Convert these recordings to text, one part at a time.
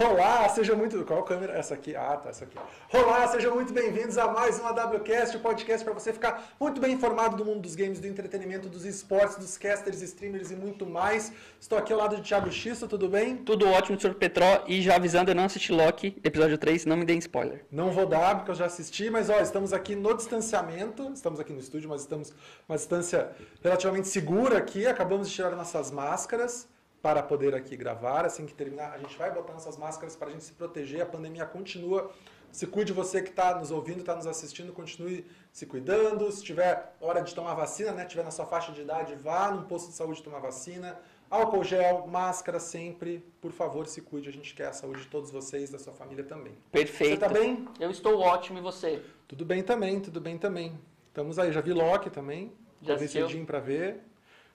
Olá, seja muito. Qual câmera? Essa aqui. Ah, tá, essa aqui. Olá, sejam muito bem-vindos a mais um AWCast, o um podcast para você ficar muito bem informado do mundo dos games, do entretenimento, dos esportes, dos casters, streamers e muito mais. Estou aqui ao lado de Thiago Xisto, tudo bem? Tudo ótimo, Sr. Petró. E já avisando, eu não assisti Loki, episódio 3, não me deem spoiler. Não vou dar, porque eu já assisti, mas ó, estamos aqui no distanciamento. Estamos aqui no estúdio, mas estamos uma distância relativamente segura aqui. Acabamos de tirar nossas máscaras para poder aqui gravar. Assim que terminar, a gente vai botar nossas máscaras para a gente se proteger. A pandemia continua. Se cuide você que está nos ouvindo, está nos assistindo, continue se cuidando. Se tiver hora de tomar vacina, né, tiver na sua faixa de idade, vá num posto de saúde tomar vacina. Álcool gel, máscara sempre. Por favor, se cuide. A gente quer a saúde de todos vocês, da sua família também. Perfeito. Você está bem? Eu estou ótimo e você? Tudo bem também, tudo bem também. Estamos aí. Já vi Loki também. Já vi cedinho para ver.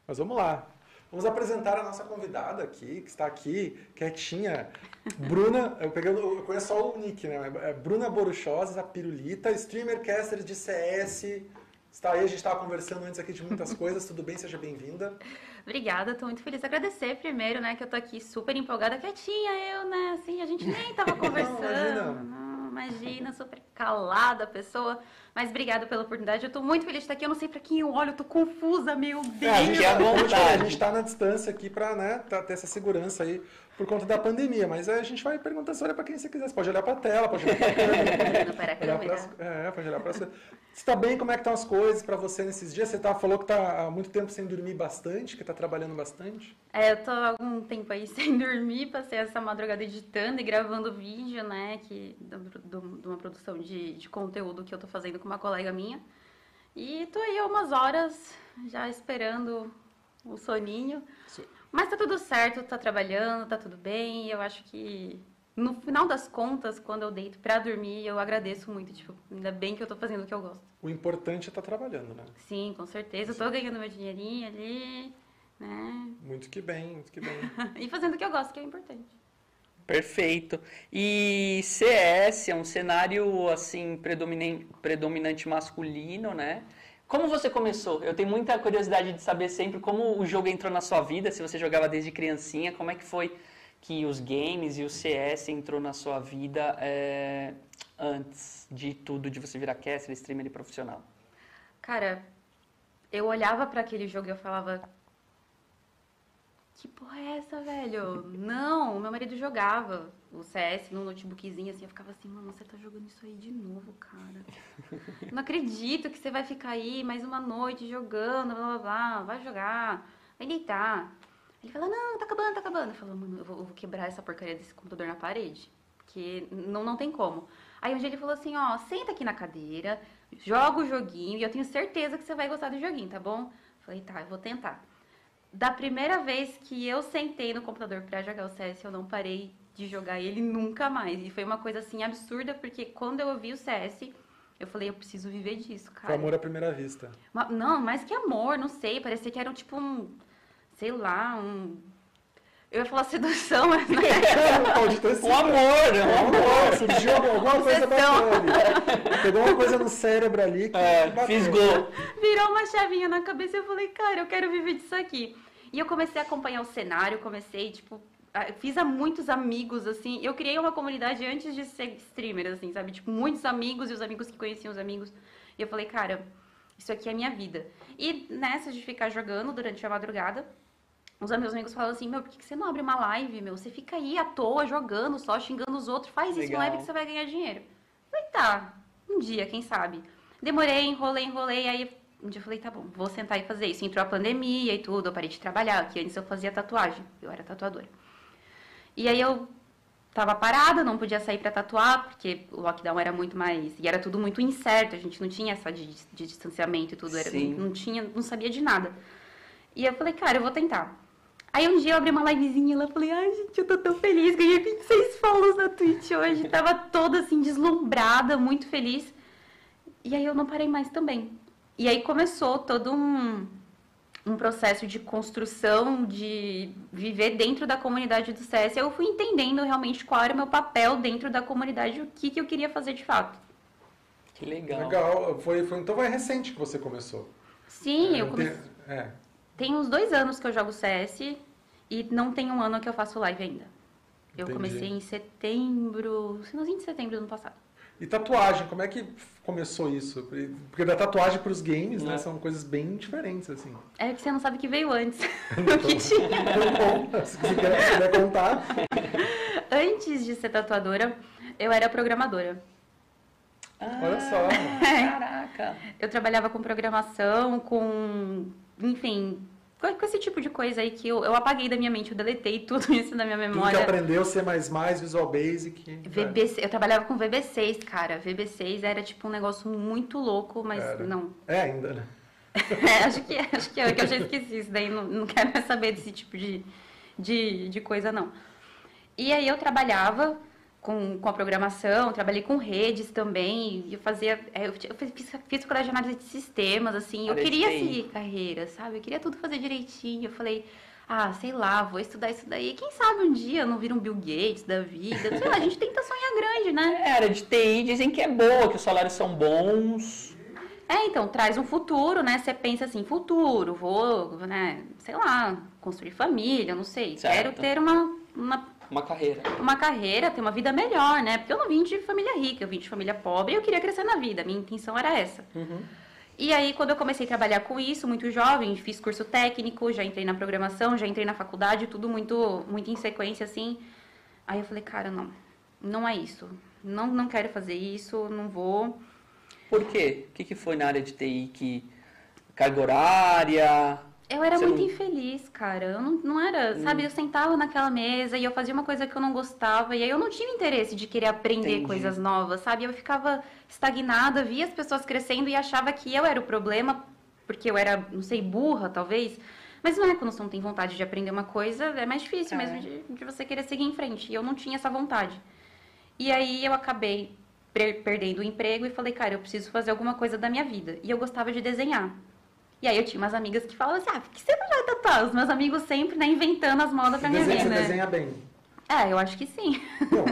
Mas vamos lá. Vamos apresentar a nossa convidada aqui, que está aqui, quietinha. Bruna, eu, peguei, eu conheço só o nick, né? É Bruna Boruchosa, a Pirulita, streamer caster de CS. Está aí, a gente estava conversando antes aqui de muitas coisas. Tudo bem? Seja bem-vinda. Obrigada, estou muito feliz. Agradecer primeiro, né, que eu tô aqui super empolgada, quietinha eu, né, assim, a gente nem estava conversando. Não, imagina. Não, imagina, super calada a pessoa. Mas obrigada pela oportunidade. Eu estou muito feliz de estar aqui. Eu não sei para quem eu olho, eu tô confusa, meu Deus. É, a gente, é a gente está na distância aqui para né, ter essa segurança aí por conta da pandemia. Mas a gente vai perguntar, você olha para quem você quiser. Você pode olhar para a tela, pode olhar para a câmera. para a câmera. É, pode olhar para você. está bem? Como é que estão as coisas para você nesses dias? Você tá, falou que está há muito tempo sem dormir bastante, que está trabalhando bastante. É, eu estou há algum tempo aí sem dormir. Passei essa madrugada editando e gravando vídeo, né? Que, de uma produção de, de conteúdo que eu estou fazendo com uma colega minha. E tô aí umas horas já esperando o soninho. Sim. Mas tá tudo certo, tá trabalhando, tá tudo bem. E eu acho que no final das contas, quando eu deito para dormir, eu agradeço muito. Tipo, ainda bem que eu tô fazendo o que eu gosto. O importante é estar tá trabalhando, né? Sim, com certeza. Sim. Eu tô ganhando meu dinheirinho ali, né? Muito que bem, muito que bem. e fazendo o que eu gosto, que é importante. Perfeito. E CS é um cenário assim predominante, predominante masculino, né? Como você começou? Eu tenho muita curiosidade de saber sempre como o jogo entrou na sua vida, se você jogava desde criancinha, como é que foi que os games e o CS entrou na sua vida é, antes de tudo, de você virar caster, streamer e profissional? Cara, eu olhava para aquele jogo e eu falava, que porra é essa, velho? Não, meu marido jogava o CS no notebookzinho, assim, eu ficava assim, mano, você tá jogando isso aí de novo, cara. Não acredito que você vai ficar aí mais uma noite jogando, blá blá blá, vai jogar, vai deitar. Ele fala, não, tá acabando, tá acabando. Eu falo, mano, eu vou, eu vou quebrar essa porcaria desse computador na parede. Porque não, não tem como. Aí um dia ele falou assim, ó, senta aqui na cadeira, joga o joguinho e eu tenho certeza que você vai gostar do joguinho, tá bom? falei, tá, eu vou tentar da primeira vez que eu sentei no computador para jogar o CS, eu não parei de jogar ele nunca mais. E foi uma coisa assim absurda, porque quando eu vi o CS, eu falei, eu preciso viver disso, cara. Foi amor à primeira vista. não, mais que amor, não sei. Parecia que era tipo um, sei lá, um. Eu ia falar sedução, mas não é. Pode ter sido. Um amor, né? Um amor. Surgiu alguma coisa bacana. Pegou uma coisa no cérebro ali que é, fisgou. Virou uma chavinha na cabeça e eu falei, cara, eu quero viver disso aqui. E eu comecei a acompanhar o cenário, comecei, tipo, fiz a muitos amigos, assim. Eu criei uma comunidade antes de ser streamer, assim, sabe? Tipo, muitos amigos e os amigos que conheciam os amigos. E eu falei, cara, isso aqui é a minha vida. E nessa de ficar jogando durante a madrugada, os meus amigos falam assim, meu, por que você não abre uma live, meu? Você fica aí à toa, jogando só, xingando os outros. Faz Legal. isso, live que você vai ganhar dinheiro. Eu falei, tá, um dia, quem sabe. Demorei, enrolei, enrolei, aí um dia eu falei, tá bom, vou sentar e fazer isso. Entrou a pandemia e tudo, eu parei de trabalhar, que antes eu fazia tatuagem, eu era tatuadora. E aí eu tava parada, não podia sair para tatuar, porque o lockdown era muito mais. E era tudo muito incerto, a gente não tinha essa de, de distanciamento e tudo, era, não, não, tinha, não sabia de nada. E eu falei, cara, eu vou tentar. Aí um dia eu abri uma livezinha e ela falei, ai gente, eu tô tão feliz, ganhei 26 follows na Twitch hoje, tava toda assim, deslumbrada, muito feliz. E aí eu não parei mais também. E aí começou todo um, um processo de construção, de viver dentro da comunidade do CS. Eu fui entendendo realmente qual era o meu papel dentro da comunidade, o que, que eu queria fazer de fato. Que legal. Legal. Foi, foi, então foi recente que você começou. Sim, é, eu comecei. É. tem uns dois anos que eu jogo CS e não tem um ano que eu faço live ainda. Eu Entendi. comecei em setembro, finalzinho de setembro do ano passado. E tatuagem, como é que começou isso? Porque da tatuagem para os games, né, É. são coisas bem diferentes, assim. É que você não sabe o que veio antes. Então, o que tinha. Bom, se você quer, se quiser contar. Antes de ser tatuadora, eu era programadora. Olha só. Caraca. Eu trabalhava com programação, com. Enfim, com com esse tipo de coisa aí que eu, eu apaguei da minha mente, eu deletei tudo isso da minha Tudo que memória. aprendeu C++, Visual Basic. né? VB, eu trabalhava com VB6, cara. VB6 era tipo um negócio muito louco, mas Era. não. É, ainda, né? É, acho que, acho que, eu, que eu já esqueci isso daí, não, não quero mais saber desse tipo de, de, de coisa, não. E aí eu trabalhava com, com a programação, trabalhei com redes também, eu fazia, é, eu, eu fiz, fiz colégio de análise de sistemas, assim, eu Área de queria seguir carreira, sabe? Eu queria tudo fazer direitinho, eu falei, ah, sei lá, vou estudar isso daí, quem sabe um dia eu não viro um Bill Gates da vida, sei lá, a gente tenta sonhar grande, né? É, área de TI dizem que é boa, que os salários são bons. É, então, traz um futuro, né? Você pensa assim, futuro, vou, né, sei lá, construir família, não sei. Certo. Quero ter uma, uma, Uma carreira. uma carreira, ter uma vida melhor, né? Porque eu não vim de família rica, eu vim de família pobre e eu queria crescer na vida. Minha intenção era essa. Uhum. E aí, quando eu comecei a trabalhar com isso, muito jovem, fiz curso técnico, já entrei na programação, já entrei na faculdade, tudo muito, muito em sequência, assim. Aí eu falei, cara, não, não é isso. Não, não quero fazer isso, não vou. Por quê? O que, que foi na área de TI que. Carga horária? Eu era Você muito não- infeliz, cara. Eu não, não era, Hum. sabe? Eu sentava naquela mesa e eu fazia uma coisa que eu não gostava. E aí eu não tinha interesse de querer aprender Entendi. coisas novas, sabe? Eu ficava estagnada, via as pessoas crescendo e achava que eu era o problema, porque eu era, não sei, burra, talvez. Mas não é quando você não tem vontade de aprender uma coisa, é mais difícil É. mesmo de, de você querer seguir em frente. E eu não tinha essa vontade. E aí eu acabei per- perdendo o emprego e falei, cara, eu preciso fazer alguma coisa da minha vida. E eu gostava de desenhar. E aí eu tinha umas amigas que falavam assim, ah, por que você não vai tatuar? Os meus amigos sempre, né, inventando as modas pra Você minha desenha, vida. você desenha bem. É, eu acho que sim. Bom,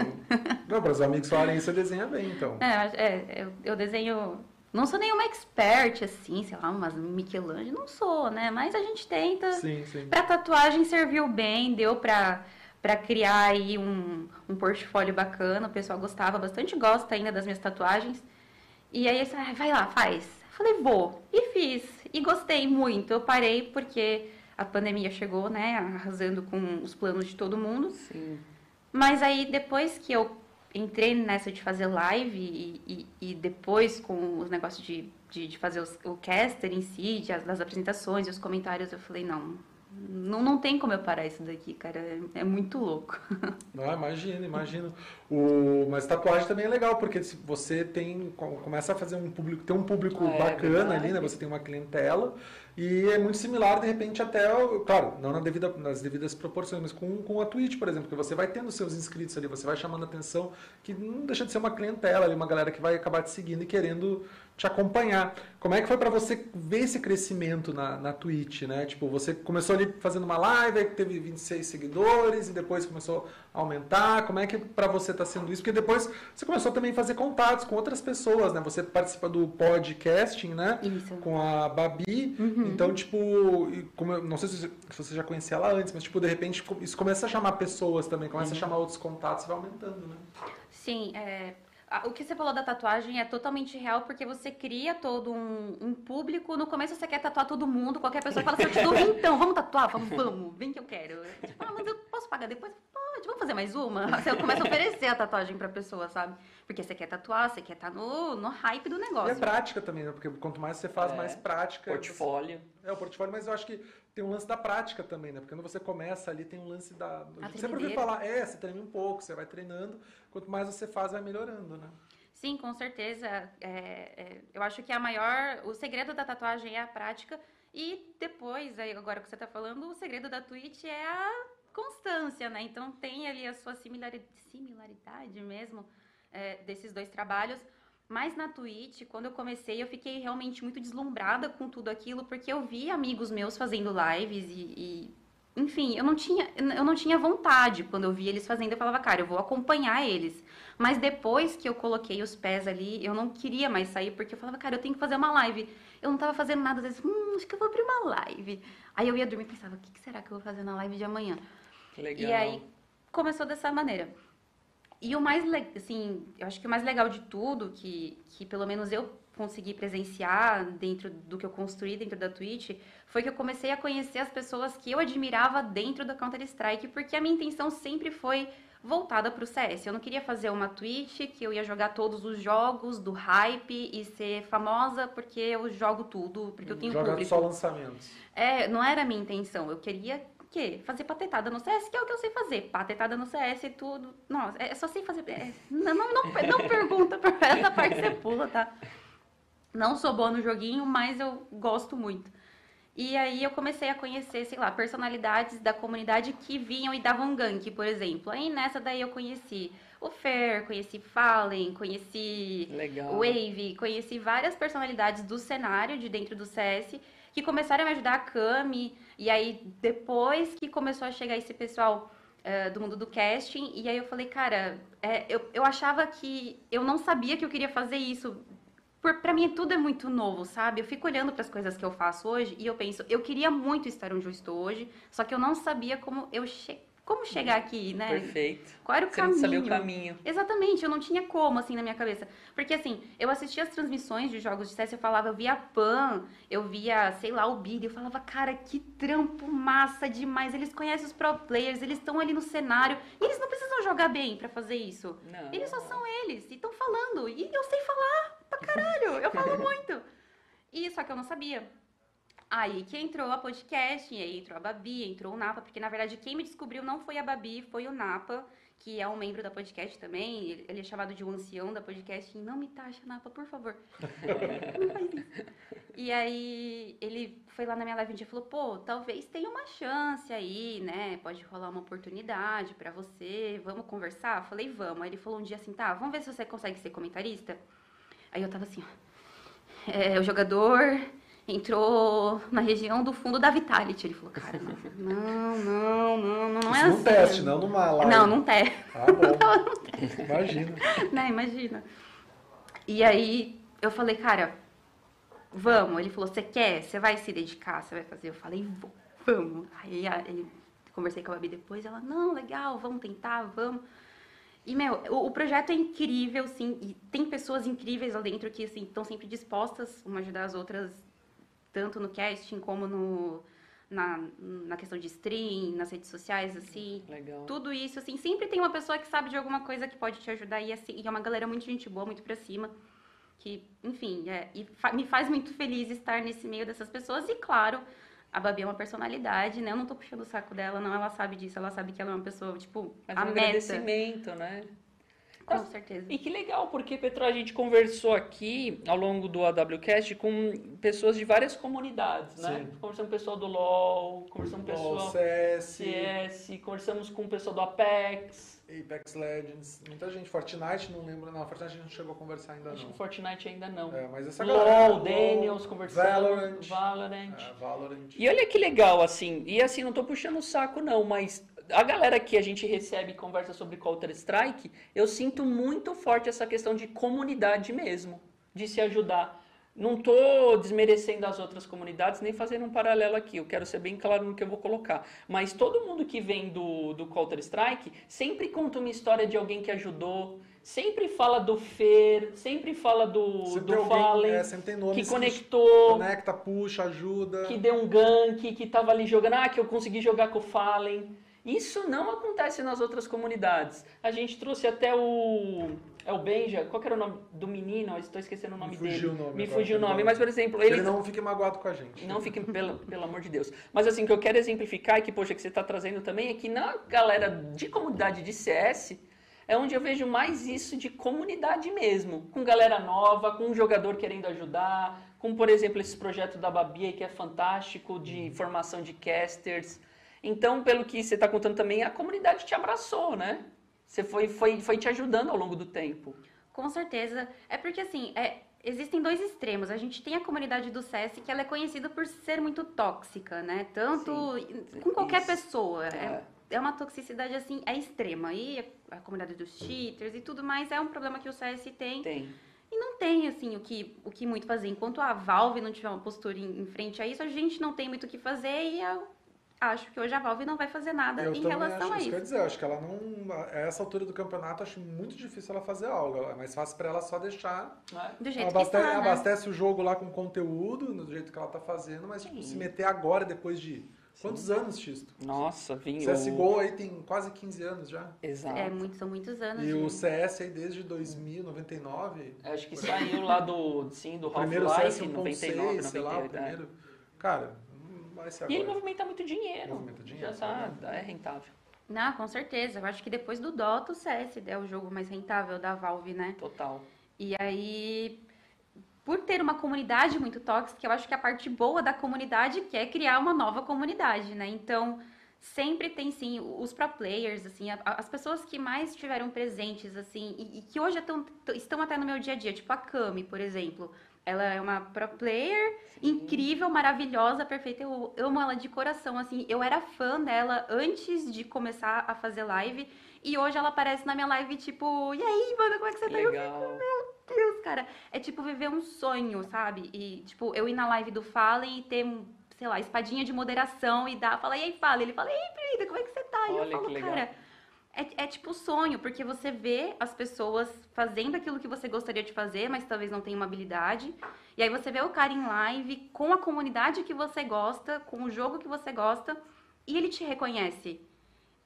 não, para os amigos falarem isso, você desenha bem, então. É, é, eu, eu desenho... Não sou nenhuma expert, assim, sei lá, umas Michelangelo, não sou, né? Mas a gente tenta... Sim, sim. Pra tatuagem serviu bem, deu pra, pra criar aí um, um portfólio bacana, o pessoal gostava bastante, gosta ainda das minhas tatuagens. E aí, "Ah, vai lá, faz. Falei, vou. E fiz. E gostei muito. Eu parei porque a pandemia chegou, né, arrasando com os planos de todo mundo. Sim. Mas aí, depois que eu entrei nessa de fazer live e, e, e depois com os negócios de, de, de fazer os- o caster em si, de, as- das apresentações e os comentários, eu falei, não, não, não tem como eu parar isso daqui, cara. É, é muito louco. Ah, imagino, imagino. O, mas tatuagem também é legal, porque se você tem, co- começa a fazer um público, tem um público Ah, é bacana verdade. ali, né? Você tem uma clientela e é muito similar, de repente, até, o- claro, não na devida, nas devidas proporções, mas com, com a Twitch, por exemplo, que você vai tendo seus inscritos ali, você vai chamando atenção, que não deixa de ser uma clientela ali, uma galera que vai acabar te seguindo e querendo te acompanhar. Como é que foi pra você ver esse crescimento na, na Twitch, né? Tipo, você começou ali fazendo uma live, aí teve 26 seguidores e depois começou a aumentar. Como é que pra você tá sendo isso? Porque depois você começou também a fazer contatos com outras pessoas, né? Você participa do podcasting, né? Isso. Com a Babi. Uhum. Então, tipo, como eu, não sei se você já conhecia ela antes, mas tipo, de repente isso começa a chamar pessoas também, começa a chamar outros contatos e vai aumentando, né? Sim, é, o que você falou da tatuagem é totalmente real, porque você cria todo um, um público. No começo você quer tatuar todo mundo, qualquer pessoa fala assim, eu te dou então, vamos tatuar? Vamos, vamos, vem que eu quero. Tipo, ah, mas eu posso pagar depois? Pode, vamos fazer mais uma? Você começa a oferecer a tatuagem pra pessoa, sabe? Porque você quer tatuar, você quer estar no, no hype do E é negócio. prática também, né? Porque quanto mais você faz, É. mais prática. Portfólio. É, o portfólio, mas eu acho que tem um lance da prática também, né? Porque quando você começa ali, tem um lance da. A sempre ouvi tremedeira. falar, é, você treina um pouco, você vai treinando. Quanto mais você faz, vai melhorando, né? Sim, com certeza. É, é, eu acho que a maior. O segredo da tatuagem é a prática. E depois, aí, agora que você está falando, o segredo da Twitch é a constância, né? Então tem ali a sua similari- similaridade mesmo é, desses dois trabalhos. Mas na Twitch, quando eu comecei, eu fiquei realmente muito deslumbrada com tudo aquilo, porque eu vi amigos meus fazendo lives e, e, enfim, eu não tinha, eu não tinha vontade quando eu vi eles fazendo, eu falava, cara, eu vou acompanhar eles. Mas depois que eu coloquei os pés ali, eu não queria mais sair, porque eu falava, cara, eu tenho que fazer uma live. Eu não tava fazendo nada, às vezes, hum, acho que eu vou abrir uma live. Aí eu ia dormir e pensava, o que que será que eu vou fazer na live de amanhã? Que legal. E aí, começou dessa maneira. E o mais, assim, eu acho que o mais legal de tudo, que, que pelo menos eu consegui presenciar dentro do que eu construí dentro da Twitch, foi que eu comecei a conhecer as pessoas que eu admirava dentro da Counter-Strike, porque a minha intenção sempre foi voltada para o CS. Eu não queria fazer uma Twitch que eu ia jogar todos os jogos do hype e ser famosa porque eu jogo tudo, porque eu tenho Joga público. só lançamentos. É, não era a minha intenção. Eu queria quê? Fazer patetada no CS, que é o que eu sei fazer. Patetada no CS e tudo. Nossa, é só sei fazer. é, não, não, não, não pergunta pra essa parte você pula, tá? Não sou boa no joguinho, mas eu gosto muito. E aí eu comecei a conhecer, sei lá, personalidades da comunidade que vinham e davam gank, por exemplo. Aí nessa daí eu conheci o Fer, conheci Fallen, conheci Legal. Wave, conheci várias personalidades do cenário de dentro do CS que começaram a me ajudar a Cami. E aí, depois que começou a chegar esse pessoal eh, do mundo do casting, e aí eu falei, cara, é, eu, eu achava que eu não sabia que eu queria fazer isso. Por, pra mim, tudo é muito novo, sabe? Eu fico olhando para as coisas que eu faço hoje e eu penso, eu queria muito estar onde eu estou hoje, só que eu não sabia como eu che como chegar aqui, né? Perfeito. Qual era o Você não caminho? sabia o caminho. Exatamente, eu não tinha como, assim, na minha cabeça. Porque, assim, eu assistia as transmissões de jogos de CS, eu falava, eu via a Pan, eu via, sei lá, o Bid, eu falava, cara, que trampo massa demais. Eles conhecem os pro players, eles estão ali no cenário, e eles não precisam jogar bem pra fazer isso. Não. Eles só são eles, e estão falando, e eu sei falar pra caralho, eu falo muito. E só que eu não sabia. Aí que entrou a podcast, e aí entrou a Babi, entrou o Napa, porque na verdade quem me descobriu não foi a Babi, foi o Napa, que é um membro da podcast também. Ele, é chamado de o ancião da podcast. E não me taxa, Napa, por favor. não faz isso. E aí ele foi lá na minha live um dia e falou: pô, talvez tenha uma chance aí, né? Pode rolar uma oportunidade pra você, vamos conversar? Falei: vamos. Aí ele falou um dia assim: tá, vamos ver se você consegue ser comentarista. Aí eu tava assim: ó, é, o jogador entrou na região do fundo da Vitality. Ele falou, cara, não, não, não, não, não é assim. num teste, não numa live. Não, não tem. Ah, bom. Imagina. né, imagina. E aí eu falei, cara, vamos. Ele falou, você quer? Você vai se dedicar? Você vai fazer? Eu falei, vou, vamos. Aí ele, conversei com a Babi depois, ela, não, legal, vamos tentar, vamos. E, meu, o, o projeto é incrível, sim, e tem pessoas incríveis lá dentro que, assim, estão sempre dispostas uma a ajudar as outras, tanto no casting como no, na, na questão de stream, nas redes sociais, assim. Legal. Tudo isso, assim, sempre tem uma pessoa que sabe de alguma coisa que pode te ajudar e, assim, e é uma galera muito gente boa, muito pra cima. Que, enfim, é, e fa- me faz muito feliz estar nesse meio dessas pessoas. E, claro, a Babi é uma personalidade, né? Eu não tô puxando o saco dela, não. Ela sabe disso. Ela sabe que ela é uma pessoa, tipo, Mas a um meta. agradecimento, né? Com certeza. E que legal, porque, Petro, a gente conversou aqui ao longo do AWCast com pessoas de várias comunidades, né? Sim. Conversamos com o pessoal do LoL, conversamos com o pessoal CS, CS, conversamos com o pessoal do Apex, Apex Legends, muita gente. Fortnite, não lembro, não. Fortnite a gente não chegou a conversar ainda, acho que não. o Fortnite ainda não. É, mas essa galera. LoL, Daniels, conversamos, Valorant. Valorant. É, Valorant. E olha que legal, assim, e assim, não tô puxando o saco não, mas a galera que a gente recebe e conversa sobre Counter-Strike, eu sinto muito forte essa questão de comunidade mesmo, de se ajudar. Não tô desmerecendo as outras comunidades, nem fazendo um paralelo aqui, eu quero ser bem claro no que eu vou colocar. Mas todo mundo que vem do, do Counter-Strike sempre conta uma história de alguém que ajudou, sempre fala do Fer, sempre fala do, Sempre do alguém, Fallen, é, sempre tem que que conectou Conecta, puxa, ajuda. que deu um gank, que tava ali jogando, ah, que eu consegui jogar com o Fallen. Isso não acontece nas outras comunidades. A gente trouxe até o. É o Benja? Qual que era o nome do menino? Eu estou esquecendo o nome Me fugiu dele. o nome Me fugiu o nome. Mas, por exemplo, Ele ele. não fique magoado com a gente. Não fiquem, pelo, pelo amor de Deus. Mas assim, o que eu quero exemplificar e que, poxa, que você está trazendo também é que na galera de comunidade de CS é onde eu vejo mais isso de comunidade mesmo. Com galera nova, com um jogador querendo ajudar, com, por exemplo, esse projeto da Babi que é fantástico, de formação de casters. Então, pelo que você está contando também, a comunidade te abraçou, né? Você foi, foi, foi te ajudando ao longo do tempo. Com certeza. É porque, assim, é, existem dois extremos. A gente tem a comunidade do CS que ela é conhecida por ser muito tóxica, né? Tanto com qualquer Isso. pessoa. É. É. é uma toxicidade, assim, é extrema. E a, a comunidade dos cheaters e tudo mais é um problema que o CS tem. Tem. E não tem, assim, o que, o que muito fazer. Enquanto a Valve não tiver uma postura em, em frente a isso, a gente não tem muito o que fazer e a, acho que hoje a Valve não vai fazer nada Eu em relação acho a isso. isso. Quer dizer, eu acho que ela não. A essa altura do campeonato, acho muito difícil ela fazer algo. É mais fácil pra ela só deixar. né? Do jeito Ela que está, né? abastece o jogo lá com conteúdo, do jeito que ela tá fazendo, mas tipo, Sim. se meter agora, depois de. Quantos anos, Xisto? Nossa, vinho. CSGO aí tem quase 15 anos já. Exato. É, muito, são muitos anos. E de- o CS aí desde 2000, 99. Acho que saiu lá do, sim, do Half-Life, 99, 1.6, sei lá, o 98. é. primeiro. Cara, ser E ele agora. movimenta muito dinheiro. Movimenta dinheiro, Já tá, né? é rentável. Não, com certeza. Eu acho que depois do Dota, o CS é o jogo mais rentável da Valve, né? Total. E aí, por ter uma comunidade muito tóxica, eu acho que a parte boa da comunidade que é criar uma nova comunidade, né? Então, sempre tem sim os pro players, assim, as pessoas que mais estiveram presentes, assim, e, e que hoje estão, estão até no meu dia a dia, tipo a Cami, por exemplo. Ela é uma pro player incrível, maravilhosa, perfeita. Eu amo ela de coração, assim. Eu era fã dela antes de começar a fazer live. E hoje ela aparece na minha live, tipo, e aí, mano, como é que você tá? Eu Legal. Deus, cara, é tipo viver um sonho, sabe? E, tipo, eu ir na live do Fallen e ter, sei lá, espadinha de moderação e dar, fala, e aí, Fallen? Ele fala, e aí, Brida, como é que você tá? E eu Olha falo, legal. cara, é, é tipo sonho, porque você vê as pessoas fazendo aquilo que você gostaria de fazer, mas talvez não tenha uma habilidade. E aí você vê o cara em live com a comunidade que você gosta, com o jogo que você gosta, e ele te reconhece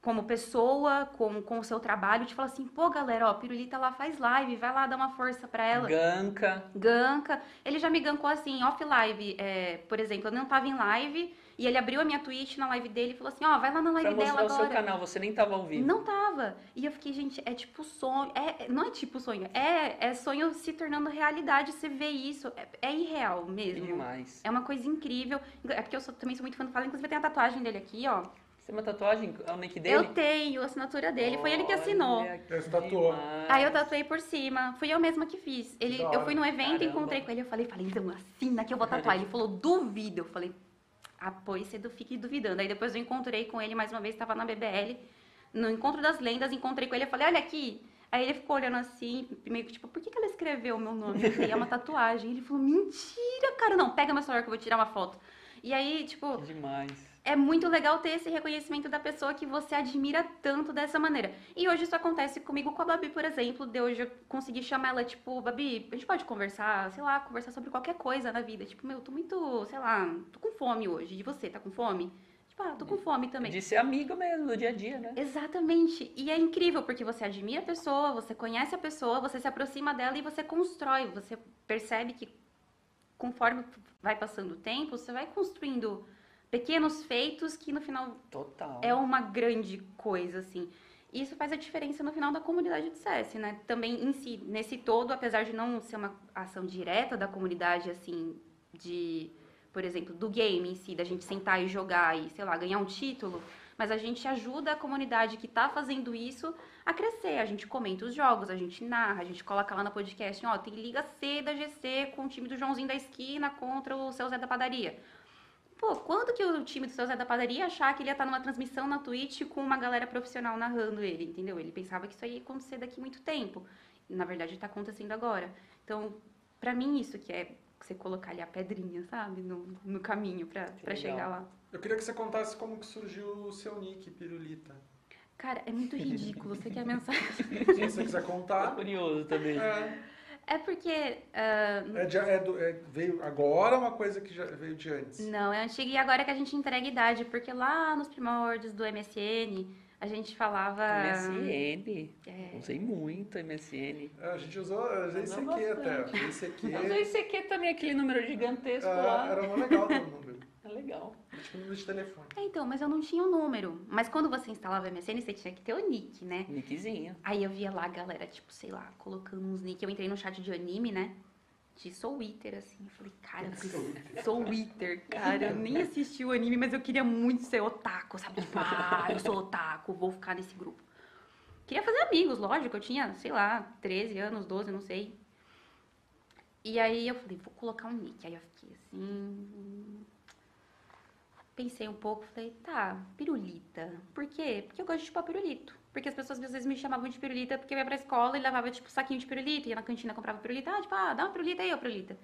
como pessoa, com, com o seu trabalho, te fala assim, pô, galera, ó, Pirulita lá faz live, vai lá dar uma força pra ela. Ganka. Ganka. Ele já me gancou assim, off live. É, por exemplo, eu não tava em live e ele abriu a minha Twitch na live dele e falou assim: Ó, vai lá na Pra live dela mostrar o agora. seu canal, você nem tava ao vivo. Não tava. E eu fiquei, gente, é tipo sonho. É, não é tipo sonho, é, é sonho se tornando realidade. Você vê isso. É, é irreal mesmo. demais. É uma coisa incrível. É porque eu sou- também sou muito fã do Fallen. Inclusive, tenho a tatuagem dele aqui, ó. Você tem uma tatuagem? É o nick dele? Eu tenho a assinatura dele. Foi ele que assinou. Que Ele tatuou. Aí eu tatuei por cima. Fui eu mesma que fiz. Ele, eu fui num evento, Caramba. encontrei com ele. Eu falei, falei, então assina que eu vou tatuar. Ele falou, duvido. Eu falei, ah, pois du- fique duvidando. Aí depois eu encontrei com ele mais uma vez, estava na BBL. No Encontro das Lendas, encontrei com ele. Eu falei, olha aqui. Aí ele ficou olhando assim, meio que tipo, por que, que ela escreveu o meu nome? Eu falei, é uma tatuagem. Ele falou, mentira, cara. Não, pega meu celular que eu vou tirar uma foto. E aí, tipo, Que demais. É muito legal ter esse reconhecimento da pessoa que você admira tanto dessa maneira. E hoje isso acontece comigo com a Babi, por exemplo. De hoje eu consegui chamar ela, tipo, Babi, a gente pode conversar, sei lá, conversar sobre qualquer coisa na vida. Tipo, meu, tô muito, sei lá, tô com fome hoje. E você, tá com fome? Tipo, ah, tô com fome também. De ser amigo mesmo, do dia a dia, né? Exatamente. E é incrível porque você admira a pessoa, você conhece a pessoa, você se aproxima dela e você constrói. Você percebe que conforme vai passando o tempo, você vai construindo pequenos feitos que no final Total. é uma grande coisa, assim. E isso faz a diferença no final da comunidade de CS, né? Também em si, nesse todo, apesar de não ser uma ação direta da comunidade, assim, de, por exemplo, do game em si, da gente sentar e jogar e, sei lá, ganhar um título, mas a gente ajuda a comunidade que tá fazendo isso a crescer. A gente comenta os jogos, a gente narra, a gente coloca lá no podcast, ó, tem Liga C da GC com o time do Joãozinho da esquina contra o seu Zé da padaria. Pô, quando que o time do seu Zé da Padaria ia achar que ele ia estar numa transmissão na Twitch com uma galera profissional narrando ele, entendeu? Ele pensava que isso aí ia acontecer daqui muito tempo. Na verdade, está acontecendo agora. Então, pra mim, isso que é você colocar ali a pedrinha, sabe? No, no caminho legal. chegar lá. Eu queria que você contasse como que surgiu o seu nick, Pirulita. Cara, é muito ridículo. Você quer mensagem? Se você quiser Tô contar. curioso também. É, É porque. ah, é de- é do- é- veio agora uma coisa que já veio de antes. Não, é antiga e agora que a gente entrega idade, porque lá nos primórdios do MSN, a gente falava. MSN. É. Usei muito MSN. É, a gente usou, Usou ICQ até. bastante. Usei ICQ. Mas o ICQ também, aquele número gigantesco É, lá. era mó legal ter o número. É legal. Tipo número de telefone. É, então, mas eu não tinha o número. Mas quando você instalava o MSN, você tinha que ter o nick, né? Nickzinho. Aí eu via lá a galera, tipo, sei lá, colocando uns nick. Eu entrei no chat de anime, né? De Soul Eater, assim. Eu falei, cara, Soul Eater, cara. Eu nem assisti o anime, mas eu queria muito ser otaku, sabe? Tipo, ah, eu sou otaku, vou ficar nesse grupo. Queria fazer amigos, lógico. Eu tinha, sei lá, 13 anos, 12, não sei. E aí eu falei, vou colocar um nick. Aí eu fiquei assim. Pensei um pouco, falei, tá, pirulita. Por quê? Porque eu gosto de chupar pirulito. Porque as pessoas às vezes me chamavam de pirulita porque eu ia pra escola e levava, tipo, saquinho de pirulito, ia na cantina, comprava pirulita. Ah, tipo, ah, dá uma pirulita aí, ó, pirulita.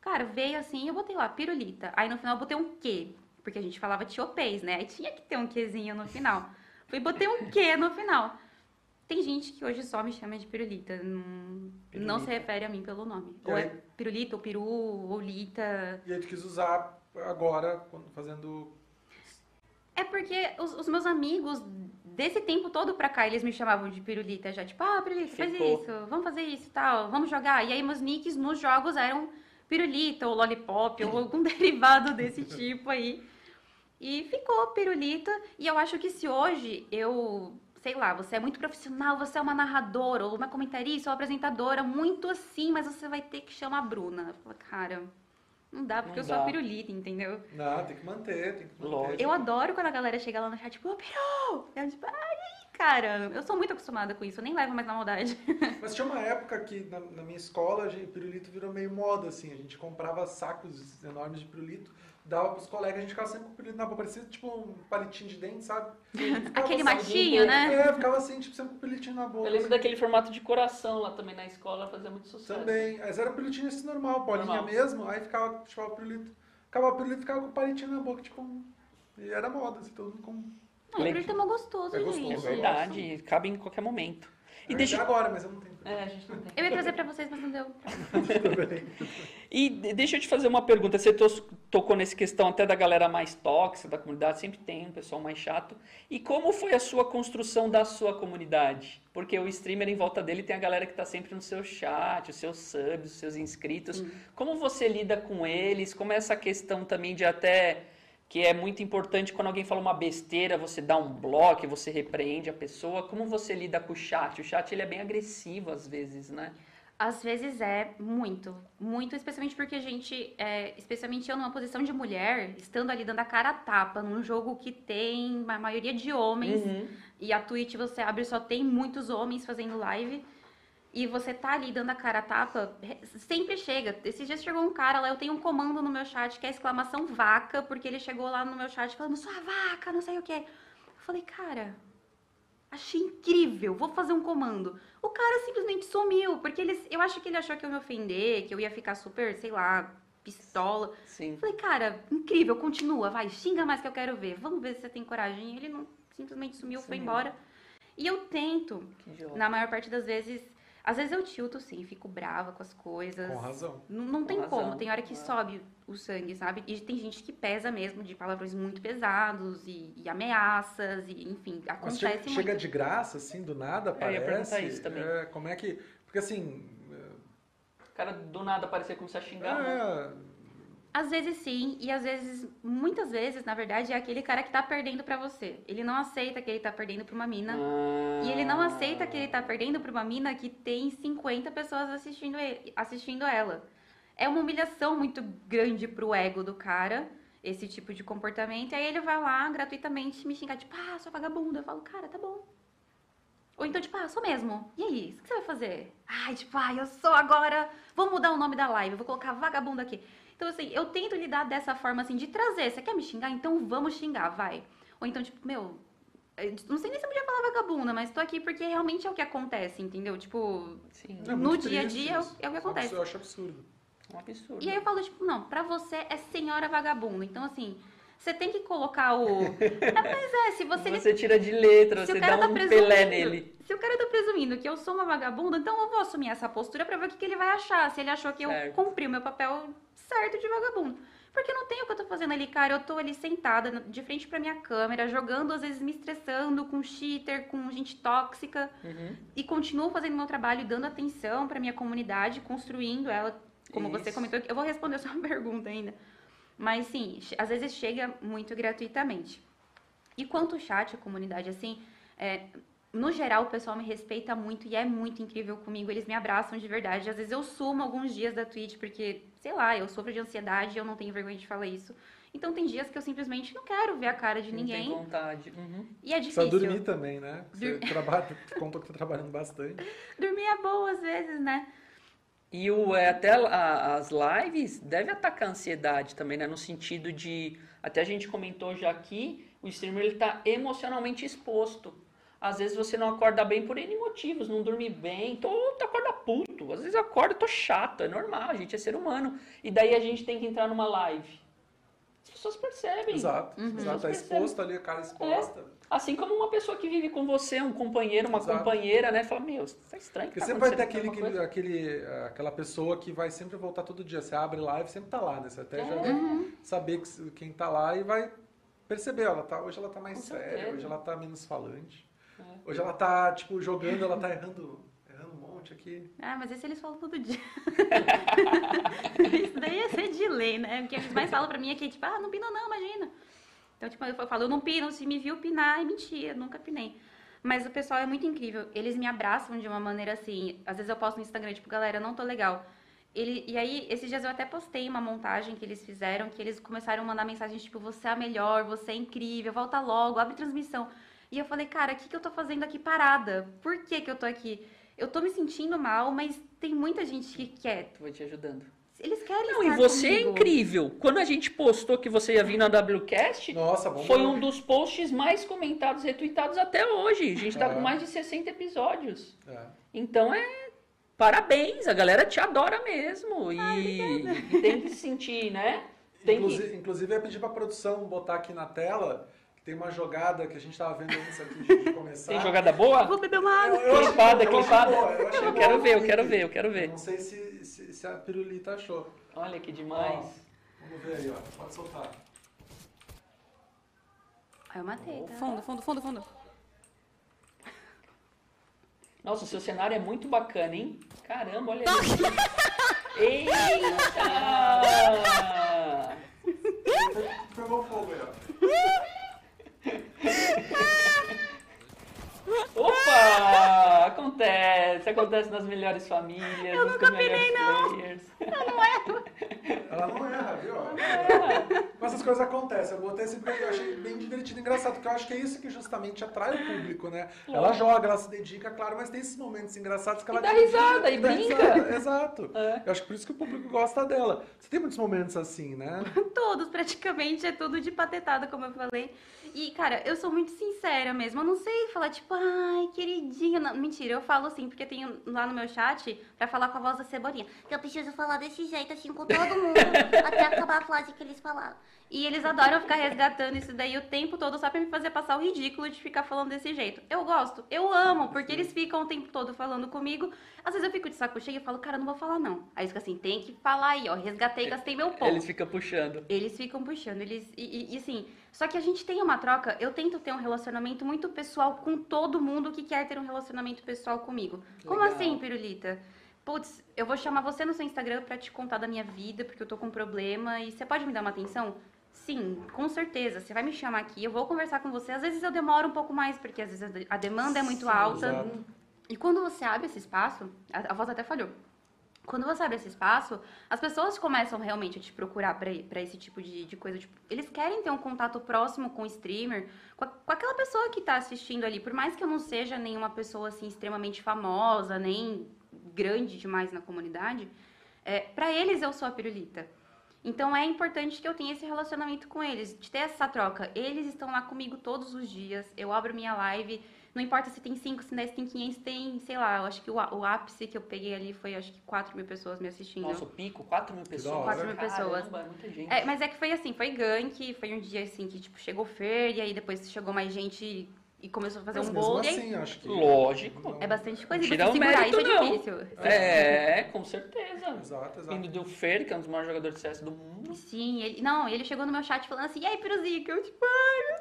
Cara, veio assim, eu botei lá, pirulita. Aí no final eu botei um quê? Porque a gente falava tiopês, né? Aí tinha que ter um quezinho no final. Fui botei um que no final. Tem gente que hoje só me chama de pirulita. Não, não se refere a mim pelo nome. Ou é pirulita, ou peru, ou lita. E aí tu quis usar agora, fazendo. É porque os, os meus amigos, desse tempo todo pra cá, eles me chamavam de pirulita já. Tipo, ah, pirulita, faz Ficou. isso, vamos fazer isso e tal, vamos jogar. E aí meus nicks nos jogos eram pirulita ou lollipop ou algum derivado desse tipo aí. E ficou pirulita. E eu acho que se hoje eu, sei lá, você é muito profissional, você é uma narradora ou uma comentarista ou apresentadora, muito assim, mas você vai ter que chamar a Bruna. Eu falo, cara, não dá, porque Não eu sou a dá. pirulita, entendeu? Não, tem que manter, tem que manter. Lógico. Eu adoro quando a galera chega lá no chat, tipo, ô, Peru! Eu, tipo, ai, cara, eu sou muito acostumada com isso, eu nem levo mais na maldade. Mas tinha uma época que na, na minha escola, a gente, pirulito virou meio moda, assim. A gente comprava sacos enormes de pirulito, dava pros colegas, a gente ficava sempre com o pirulito na boca. Parecia tipo um palitinho de dente, sabe? Aquele assim, matinho, né? É, ficava assim, tipo, sempre com o pirulitinho na boca. Eu lembro assim. daquele formato de coração lá também na escola, fazia muito sucesso. Também. Mas era pirulitinho esse normal, bolinha Normal. mesmo, aí ficava, tipo, o pirulito. Ficava o pirulito ficava com o palitinho na boca, tipo. E era moda, assim, todo mundo com. Não, o pirulito é mó gostoso, É gostoso, gente. É verdade, cabe em qualquer momento. E deixa, ia agora, mas eu não tenho. É, a gente não tem. Eu ia trazer pra vocês, mas não deu. Tudo bem. E de- deixa eu te fazer uma pergunta. Você tocou nessa questão até da galera mais tóxica da comunidade, sempre tem um pessoal mais chato. E como foi a sua construção da sua comunidade? Porque o streamer em volta dele tem a galera que está sempre no seu chat, os seus subs, os seus inscritos. Como você lida com eles? Como é essa questão também de até que é muito importante quando alguém fala uma besteira, você dá um bloco, você repreende a pessoa. Como você lida com o chat? O chat ele é bem agressivo às vezes, né? Às vezes é muito, muito, especialmente porque a gente, é, especialmente eu numa posição de mulher, estando ali dando a cara a tapa num jogo que tem uma maioria de homens, Uhum. e a Twitch você abre só tem muitos homens fazendo live, e você tá ali dando a cara a tapa, re- sempre chega. Esses dias chegou um cara lá, eu tenho um comando no meu chat que é exclamação vaca, porque ele chegou lá no meu chat falando, sua vaca, não sei o quê. Eu falei, cara, Achei incrível, vou fazer um comando. O cara simplesmente sumiu, porque ele, eu acho que ele achou que eu ia me ofender, que eu ia ficar super, sei lá, pistola. Sim. Falei, cara, incrível, continua, vai, xinga mais que eu quero ver. Vamos ver se você tem coragem. Ele não simplesmente sumiu, foi Sumiu. embora. E eu tento, Que na maior parte das vezes, às vezes eu tilto sim, fico brava com as coisas. Com razão. Não, não tem razão. como, tem hora que sobe o sangue, sabe? E tem gente que pesa mesmo, de palavrões muito pesados e, e ameaças, e enfim, Mas acontece chega, muito. chega de graça, assim, do nada, É, eu ia perguntar isso também. É, como é que. Porque assim. O cara do nada aparecer começar a xingar. né? Às vezes sim, e às vezes, muitas vezes, na verdade, é aquele cara que tá perdendo pra você. Ele não aceita que ele tá perdendo pra uma mina. Ah. E ele não aceita que ele tá perdendo pra uma mina que tem 50 pessoas assistindo, ele, assistindo ela. É uma humilhação muito grande pro ego do cara, esse tipo de comportamento. E aí ele vai lá gratuitamente me xingar, tipo, ah, sua vagabunda. Eu falo, cara, tá bom. Ou então, tipo, ah, sou mesmo. E aí, o que você vai fazer? Ai, tipo, ai, eu sou agora. Vou mudar o nome da live, vou colocar vagabunda aqui. Então, assim, eu tento lidar dessa forma, assim, de trazer. Você quer me xingar? Então vamos xingar, vai. Ou então, tipo, meu, eu não sei nem se eu podia falar vagabunda, mas tô aqui porque realmente é o que acontece, entendeu? Tipo, Sim, é No dia a dia é o- é o que acontece. Eu acho absurdo. um absurdo. e aí eu falo, tipo, não, pra você é senhora vagabunda. Então, assim, você tem que colocar o. É, mas é, se você. Você tira de letra, se você o cara dá tá um presumindo, pelé nele. Se o cara tá presumindo que eu sou uma vagabunda, então eu vou assumir essa postura pra ver o que, que ele vai achar. Se ele achou que Certo. eu cumpri o meu papel certo de vagabundo. Porque não tem o que eu tô fazendo ali, cara. Eu tô ali sentada de frente pra minha câmera, jogando, às vezes me estressando com cheater, com gente tóxica. Uhum. E continuo fazendo meu trabalho, dando atenção pra minha comunidade, construindo ela, como você Isso. comentou. Eu vou responder a sua pergunta ainda. Mas sim, às vezes chega muito gratuitamente. E quanto ao chat, a comunidade, assim, é, no geral o pessoal me respeita muito e é muito incrível comigo. Eles me abraçam de verdade. Às vezes eu sumo alguns dias da Twitch porque, sei lá, eu sofro de ansiedade e eu não tenho vergonha de falar isso. Então tem dias que eu simplesmente não quero ver a cara de Não ninguém. tem vontade. Uhum. E é Precisa difícil. dormir também, né? Você trabalha, contou que tá trabalhando bastante. Dormir é bom às vezes, né? E o, é, até a- as lives deve atacar a ansiedade também, né? No sentido de. Até a gente comentou já aqui, o streamer ele tá emocionalmente exposto. Às vezes você não acorda bem por N motivos, não dorme bem, tô, tu acorda puto. Às vezes eu acordo e tô chato, é normal, a gente é ser humano. E daí a gente tem que entrar numa live. as pessoas percebem. Exato, As exato. pessoas Tá percebem. exposto ali, a cara exposta. Assim como uma pessoa que vive com você, um companheiro, uma Exato. companheira, né? Fala, meu, tá estranho. Porque tá sempre vai ter aquele, aquele, aquele, aquela pessoa que vai sempre voltar todo dia. Você abre live, sempre tá lá, né? Você até já É. deve saber que- quem tá lá e vai perceber. Ela tá, hoje ela tá mais Com séria, certeza. hoje ela tá menos falante. É. Hoje ela tá, tipo, jogando, ela tá errando, errando um monte aqui. Ah, mas esse eles falam todo dia. Isso daí ia ser de lei, né? Porque eles mais falam pra mim aqui, tipo, ah, não pina não, imagina. Então, tipo, eu falo, eu não pino, se me viu pinar, é mentira, nunca pinei. Mas o pessoal é muito incrível. Eles me abraçam de uma maneira assim. Às vezes eu posto no Instagram, tipo, galera, não tô legal. Ele, e aí, esses dias eu até postei uma montagem que eles fizeram, que eles começaram a mandar mensagens tipo, você é a melhor, você é incrível, volta logo, abre transmissão. E eu falei, cara, o que, que eu tô fazendo aqui parada? Por que, que eu tô aqui? Eu tô me sentindo mal, mas tem muita gente que quer. Vou te ajudando. Eles querem Não, e você é comigo. incrível. Quando a gente postou que você ia vir na WCast, Nossa, foi um dos posts mais comentados, retweetados até hoje. A gente tá É. com mais de 60 episódios. É. Então é. Parabéns, a galera te adora mesmo. E, e tem que se sentir, né? Tem que. Inclusive, inclusive, eu ia pedir pra produção botar aqui na tela tem uma jogada que a gente tava vendo antes aqui de começar. Tem jogada boa? Vou beber uma água. Eu achei Clipada, eu achei clipada. boa, eu achei Eu quero ver, eu quero ver, eu quero ver. Não sei se, se, se a pirulita achou. Olha que Ó, demais. vamos ver aí, ó. Pode soltar. Aí eu matei, tá? Fundo, fundo, fundo, fundo. Nossa, o seu cenário é muito bacana, hein? Caramba, olha isso. Eita! Pegou fogo aí, ó. Opa! Acontece, acontece nas melhores famílias, nos melhores players. Ela não erra, viu? Mas essas coisas acontecem. Eu botei assim porque eu achei bem divertido e engraçado, porque eu acho que é isso que justamente atrai o público, né? Ela joga, ela se dedica, claro, mas tem esses momentos engraçados que ela E dá risada, e brinca. risada, Exato. É. Eu acho que por isso que o público gosta dela. Você tem muitos momentos assim, né? Todos, praticamente, é tudo de patetada, como eu falei. E, cara, eu sou muito sincera mesmo. Eu não sei falar, tipo, ai, queridinha. Não, mentira, eu falo assim, porque tem lá no meu chat pra falar com a voz da cebolinha. Eu preciso falar desse jeito, assim, com todo mundo, até acabar a frase que eles falaram. E eles adoram ficar resgatando isso daí o tempo todo só pra me fazer passar o ridículo de ficar falando desse jeito. Eu gosto, eu amo, porque eles ficam o tempo todo falando comigo. Às vezes eu fico de saco cheio e falo, cara, não vou falar não. Aí fica assim, tem que falar aí, ó, resgatei, gastei meu ponto. Eles ficam puxando. Eles ficam puxando, eles. E, e- e, assim, só que a gente tem uma troca. Eu tento ter um relacionamento muito pessoal com todo mundo que quer ter um relacionamento pessoal comigo. Como Legal. assim, Pirulita? Putz, eu vou chamar você no seu Instagram pra te contar da minha vida, porque eu tô com um problema e você pode me dar uma atenção? Sim, com certeza. Você vai me chamar aqui, eu vou conversar com você. Às vezes eu demoro um pouco mais, porque às vezes a demanda é muito Sim, alta. exato. E quando você abre esse espaço, a, a voz até falhou. Quando você abre esse espaço, as pessoas começam realmente a te procurar pra esse tipo de, de coisa. Tipo, eles querem ter um contato próximo com o streamer, com, a- com aquela pessoa que tá assistindo ali. Por mais que eu não seja nenhuma pessoa assim extremamente famosa, nem grande demais na comunidade, é, para eles eu sou a pirulita. Então é importante que eu tenha esse relacionamento com eles, de ter essa troca. Eles estão lá comigo todos os dias. Eu abro minha live, não importa se tem 5, se tem 10, se tem 500, tem, sei lá, eu acho que o, o ápice que eu peguei ali foi acho que 4 mil pessoas me assistindo. Nossa, o pico, 4 mil pessoas. hora. 4 mil pessoas. Caramba, é muita gente. É, mas é que foi assim, foi gank, foi um dia assim que tipo chegou Fer, e aí depois chegou mais gente e começou a fazer Mas um mesmo bolo. e aí assim, acho que. Lógico. Não- é bastante coisa. Tira você o segurar isso mérito, é não. difícil. É, com certeza. Exato, Vindo exato. do Fer, que é um dos maiores jogadores de CS do mundo. Sim, ele, não, ele chegou no meu chat falando assim, e aí, Piruzica? Eu tipo, ai, meu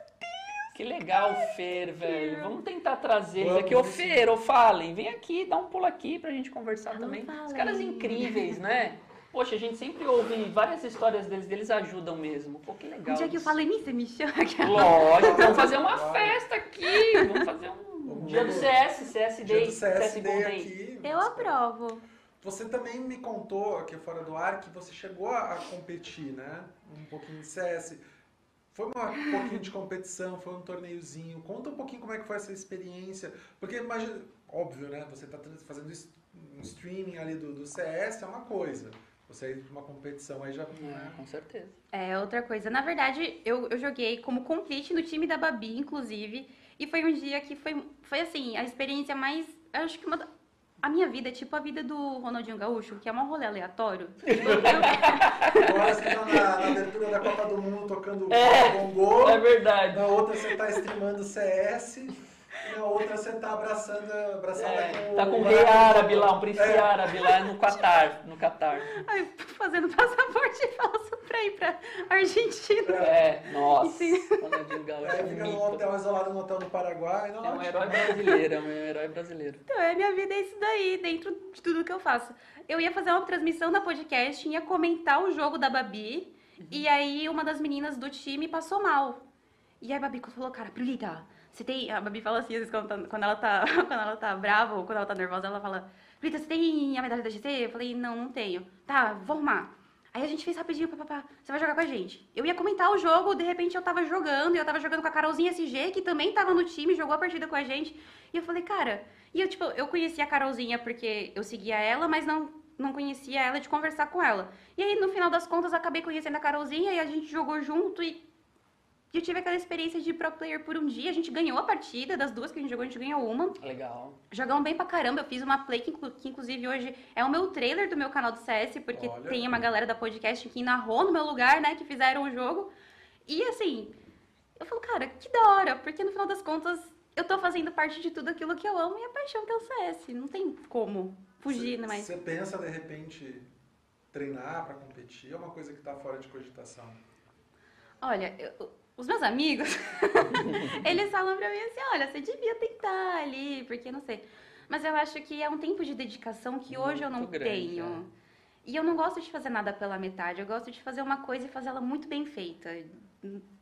Que legal, Fer, velho. Vamos tentar trazer eles aqui. Ô, Fer, ô, falem. Vem aqui, dá um pulo aqui pra gente conversar Alô, também. Os falem. caras incríveis, né? Poxa, a gente sempre ouve várias histórias deles, deles ajudam mesmo. Pô, que legal. Um dia que eu falei nisso, você me chama. Lógico, vamos fazer uma Claro. festa aqui. Vamos fazer um dia do. CS, CS Dia Day. do CSD Day. aqui. Eu aprovo. Você também me contou aqui fora do ar que você chegou a, a competir, né? Um pouquinho de CS. Foi uma- um pouquinho de competição, foi um torneiozinho. Conta um pouquinho como é que foi essa experiência. Porque imagina, óbvio, né? Você está fazendo um streaming ali do, do CS é uma coisa. Você ir pra uma competição aí já. É, né? com certeza. É, outra coisa. Na verdade, eu, eu joguei como complete no time da Babi, inclusive. E foi um dia que foi, foi assim, a experiência mais. Eu acho que uma. da- a minha vida é tipo a vida do Ronaldinho Gaúcho, que é um rolê aleatório. Agora você tá na, na abertura da Copa do Mundo tocando É, bongô. É verdade. Na outra você tá streamando CS. E na outra você tá abraçando, abraçada É, com tá com o o rei árabe lá, um príncipe É. árabe lá no Catar. No Catar. Ai, fazendo passaporte falso pra ir pra Argentina. É, nossa. Sim. Ronaldinho Gaúcho. É um fica no mito. hotel isolado no hotel no Paraguai. Não, É um herói brasileiro, é um herói brasileiro. Então, é, minha vida é isso daí, dentro de tudo que eu faço. Eu ia fazer uma transmissão na podcast, ia comentar o jogo da Babi, e aí uma das meninas do time passou mal. E aí a Babi falou, cara, Brulita, você tem... A Babi fala assim, às vezes, quando, quando ela tá, quando ela tá brava ou quando ela tá nervosa, ela fala, Brulita, você tem a medalha da GT? Eu falei, não, não tenho. Tá, vou arrumar. Aí a gente fez rapidinho, papapá, você vai jogar com a gente. Eu ia comentar o jogo, de repente eu tava jogando, e eu tava jogando com a Carolzinha SG, que também tava no time, jogou a partida com a gente. E eu falei, cara, e eu, tipo, eu conhecia a Carolzinha porque eu seguia ela, mas não, não conhecia ela de conversar com ela. E aí, no final das contas, acabei conhecendo a Carolzinha e a gente jogou junto e eu tive aquela experiência de pro player por um dia. A gente ganhou a partida, das duas que a gente jogou, a gente ganhou uma. Legal. Jogamos bem pra caramba. Eu fiz uma play que, inclu- que, inclusive, hoje é o meu trailer do meu canal do CS, porque Olha. tem uma galera da podcast que narrou no meu lugar, né, que fizeram o jogo. E, assim, eu falo, cara, que da hora, porque no final das contas eu tô fazendo parte de tudo aquilo que eu amo e a paixão que é o CS. Não tem como fugir, né, mas... Você pensa, de repente, treinar pra competir? É uma coisa que tá fora de cogitação. Olha, eu- os meus amigos, eles falam pra mim assim, olha, você devia tentar ali, porque não sei. Mas eu acho que é um tempo de dedicação que hoje eu não Muito grande, tenho. E eu não gosto de fazer nada pela metade, eu gosto de fazer uma coisa e fazer ela muito bem feita.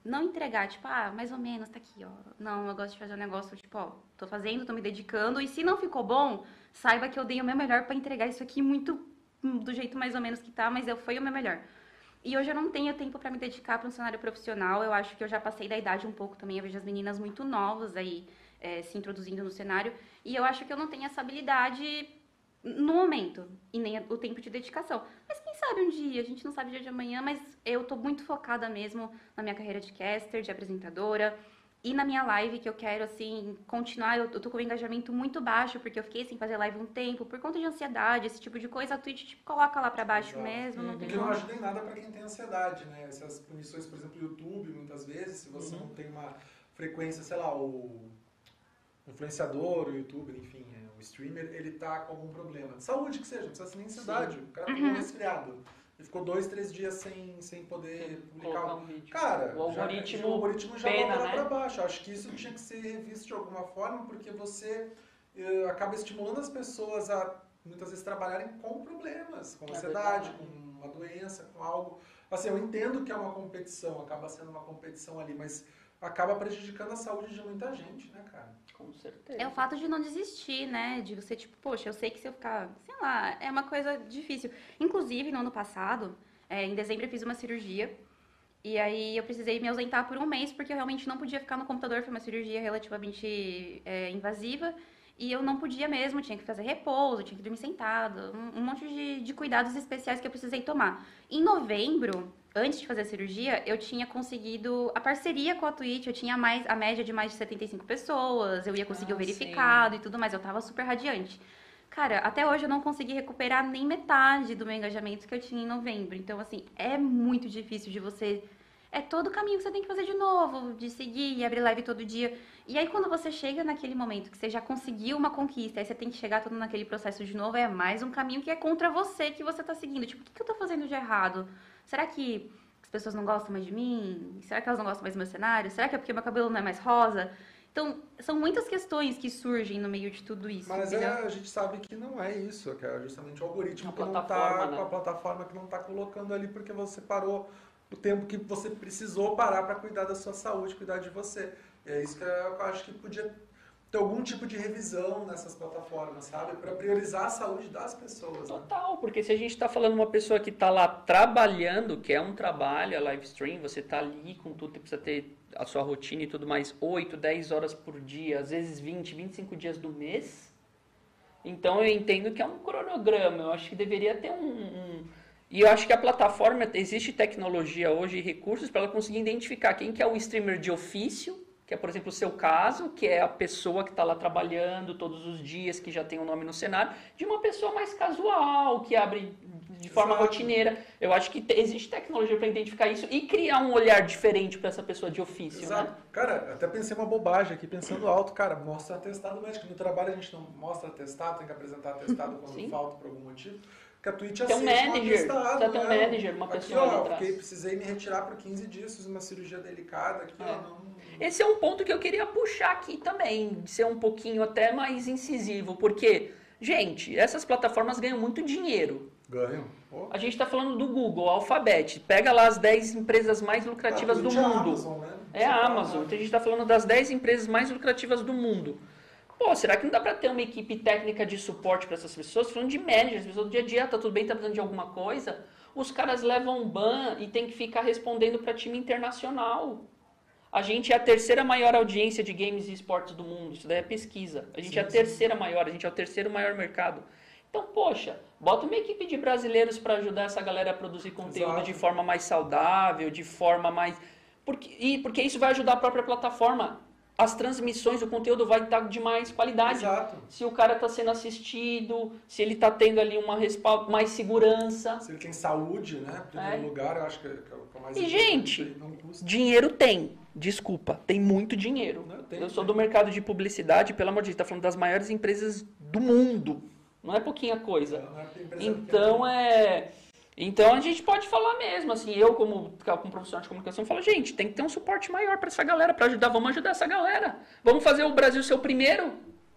Não entregar, tipo, ah, mais ou menos, tá aqui, ó. Não, eu gosto de fazer um negócio, tipo, ó, tô fazendo, tô me dedicando, e se não ficou bom, saiba que eu dei o meu melhor pra entregar isso aqui muito hum, do jeito mais ou menos que tá, mas eu foi o meu melhor. E hoje eu não tenho tempo pra me dedicar para um cenário profissional. Eu acho que eu já passei da idade um pouco também. Eu vejo as meninas muito novas aí eh, se introduzindo no cenário. E eu acho que eu não tenho essa habilidade no momento e nem o tempo de dedicação. Mas quem sabe um dia, a gente não sabe o dia de amanhã, mas eu tô muito focada mesmo na minha carreira de caster, de apresentadora. E na minha live, que eu quero, assim, continuar, eu, eu tô com um engajamento muito baixo, porque eu fiquei sem fazer live um tempo, por conta de ansiedade, esse tipo de coisa, a Twitch tipo, coloca lá pra baixo Exato. mesmo, não tem Porque não ajuda em nada para quem tem ansiedade, né? Essas punições, por exemplo, YouTube, muitas vezes, se você Uhum. não tem uma frequência, sei lá, o influenciador, o youtuber, enfim, é, o streamer, ele tá com algum problema. De saúde que seja, não precisa ser nem ansiedade. O cara ficou Uhum. resfriado. Ele ficou dois, três dias sem, sem poder publicar. Colocar o- um vídeo. Cara, O já- algoritmo o algoritmo já pena, né? pra baixo. Acho que isso tinha que ser revisto de alguma forma, porque você eh, acaba estimulando as pessoas a muitas vezes trabalharem com problemas, com É ansiedade, verdade. com uma doença, com algo. Assim, eu entendo que é uma competição, acaba sendo uma competição ali, mas acaba prejudicando a saúde de muita gente, né, cara? Com certeza. É o fato de não desistir, né? De você, tipo, poxa, eu sei que se eu ficar, sei lá, é uma coisa difícil. Inclusive, no ano passado, é, em dezembro, eu fiz uma cirurgia. E aí eu precisei me ausentar por um mês, porque eu realmente não podia ficar no computador. Foi uma cirurgia relativamente é, invasiva. E eu não podia mesmo, tinha que fazer repouso, tinha que dormir sentado, um, um monte de, de cuidados especiais que eu precisei tomar. Em novembro, antes de fazer a cirurgia, eu tinha conseguido a parceria com a Twitch, eu tinha mais a média de mais de 75 pessoas, eu ia conseguir Ah, o verificado e tudo mais, eu tava super radiante. Cara, até hoje eu não consegui recuperar nem metade do meu engajamento que eu tinha em novembro. Então, assim, é muito difícil de você. É todo o caminho que você tem que fazer de novo, de seguir e abrir live todo dia. E aí, quando você chega naquele momento que você já conseguiu uma conquista, aí você tem que chegar todo naquele processo de novo, é mais um caminho que é contra você que você tá seguindo. Tipo, o que, que eu tô fazendo de errado? Será que as pessoas não gostam mais de mim? Será que elas não gostam mais do meu cenário? Será que é porque meu cabelo não é mais rosa? Então, são muitas questões que surgem no meio de tudo isso. Mas é, a gente sabe que não é isso, que é justamente o algoritmo A que não plataforma, tá, né? com a plataforma que não tá colocando ali porque você parou o tempo que você precisou parar para cuidar da sua saúde, cuidar de você. E é isso que eu acho que podia ter algum tipo de revisão nessas plataformas, sabe? Para priorizar a saúde das pessoas. Né? Total, porque se a gente está falando uma pessoa que está lá trabalhando, que é um trabalho, a live stream, você está ali com tudo, você precisa ter a sua rotina e tudo mais, 8, 10 horas por dia, às vezes 20, 25 dias do mês. Então eu entendo que é um cronograma, eu acho que deveria ter um. um- E eu acho que a plataforma, existe tecnologia hoje e recursos para ela conseguir identificar quem que é o streamer de ofício, que é, por exemplo, o seu caso, que é a pessoa que está lá trabalhando todos os dias, que já tem um nome no cenário, de uma pessoa mais casual, que abre de forma Exato. rotineira. Eu acho que te- existe tecnologia para identificar isso e criar um olhar diferente para essa pessoa de ofício, Exato. né? Cara, até pensei uma bobagem aqui, pensando alto, cara, mostra atestado médico. No trabalho a gente não mostra atestado, tem que apresentar atestado quando Sim. falta por algum motivo. Porque a Twitch Tem um manager, precisa ter um né? manager, uma aqui, pessoa ó, fiquei, precisei me retirar por 15 dias, fiz uma cirurgia delicada aqui, É. ó, não... Esse é um ponto que eu queria puxar aqui também, de ser um pouquinho até mais incisivo, porque, gente, essas plataformas ganham muito dinheiro. Ganho. Pô. A gente está falando do Google, Alphabet, pega lá as 10 empresas mais lucrativas do Twitch é a mundo. Amazon, né? É a Amazon. Então a gente está falando das 10 empresas mais lucrativas do mundo. Pô, será que não dá para ter uma equipe técnica de suporte para essas pessoas? Falando de managers, pessoas do dia a dia, tá tudo bem, tá precisando de alguma coisa? Os caras levam ban e tem que ficar respondendo para time internacional. A gente é a terceira maior audiência de games e esportes do mundo. Isso daí é pesquisa. A gente Sim, é a sim. terceira maior, a gente é o terceiro maior mercado. Então, poxa, bota uma equipe de brasileiros para ajudar essa galera a produzir conteúdo Exato. de forma mais saudável, de forma mais. Porque, e porque isso vai ajudar a própria plataforma. As transmissões, o conteúdo vai estar de mais qualidade. Exato. Se o cara está sendo assistido, se ele está tendo ali uma respaldo, mais segurança. Se ele tem saúde, né? Em primeiro É. lugar, eu acho que é, que é o é mais E, gente. Dinheiro tem. Desculpa, tem muito dinheiro. Não, tem, eu sou tem. do mercado de publicidade, pelo amor de Deus, tá falando das maiores empresas do mundo. Não é pouquinha coisa. Não é empresa Então é. Então a gente pode falar mesmo, assim, eu como, como profissional de comunicação falo, gente, tem que ter um suporte maior para essa galera, para ajudar, vamos ajudar essa galera. Vamos fazer o Brasil ser o primeiro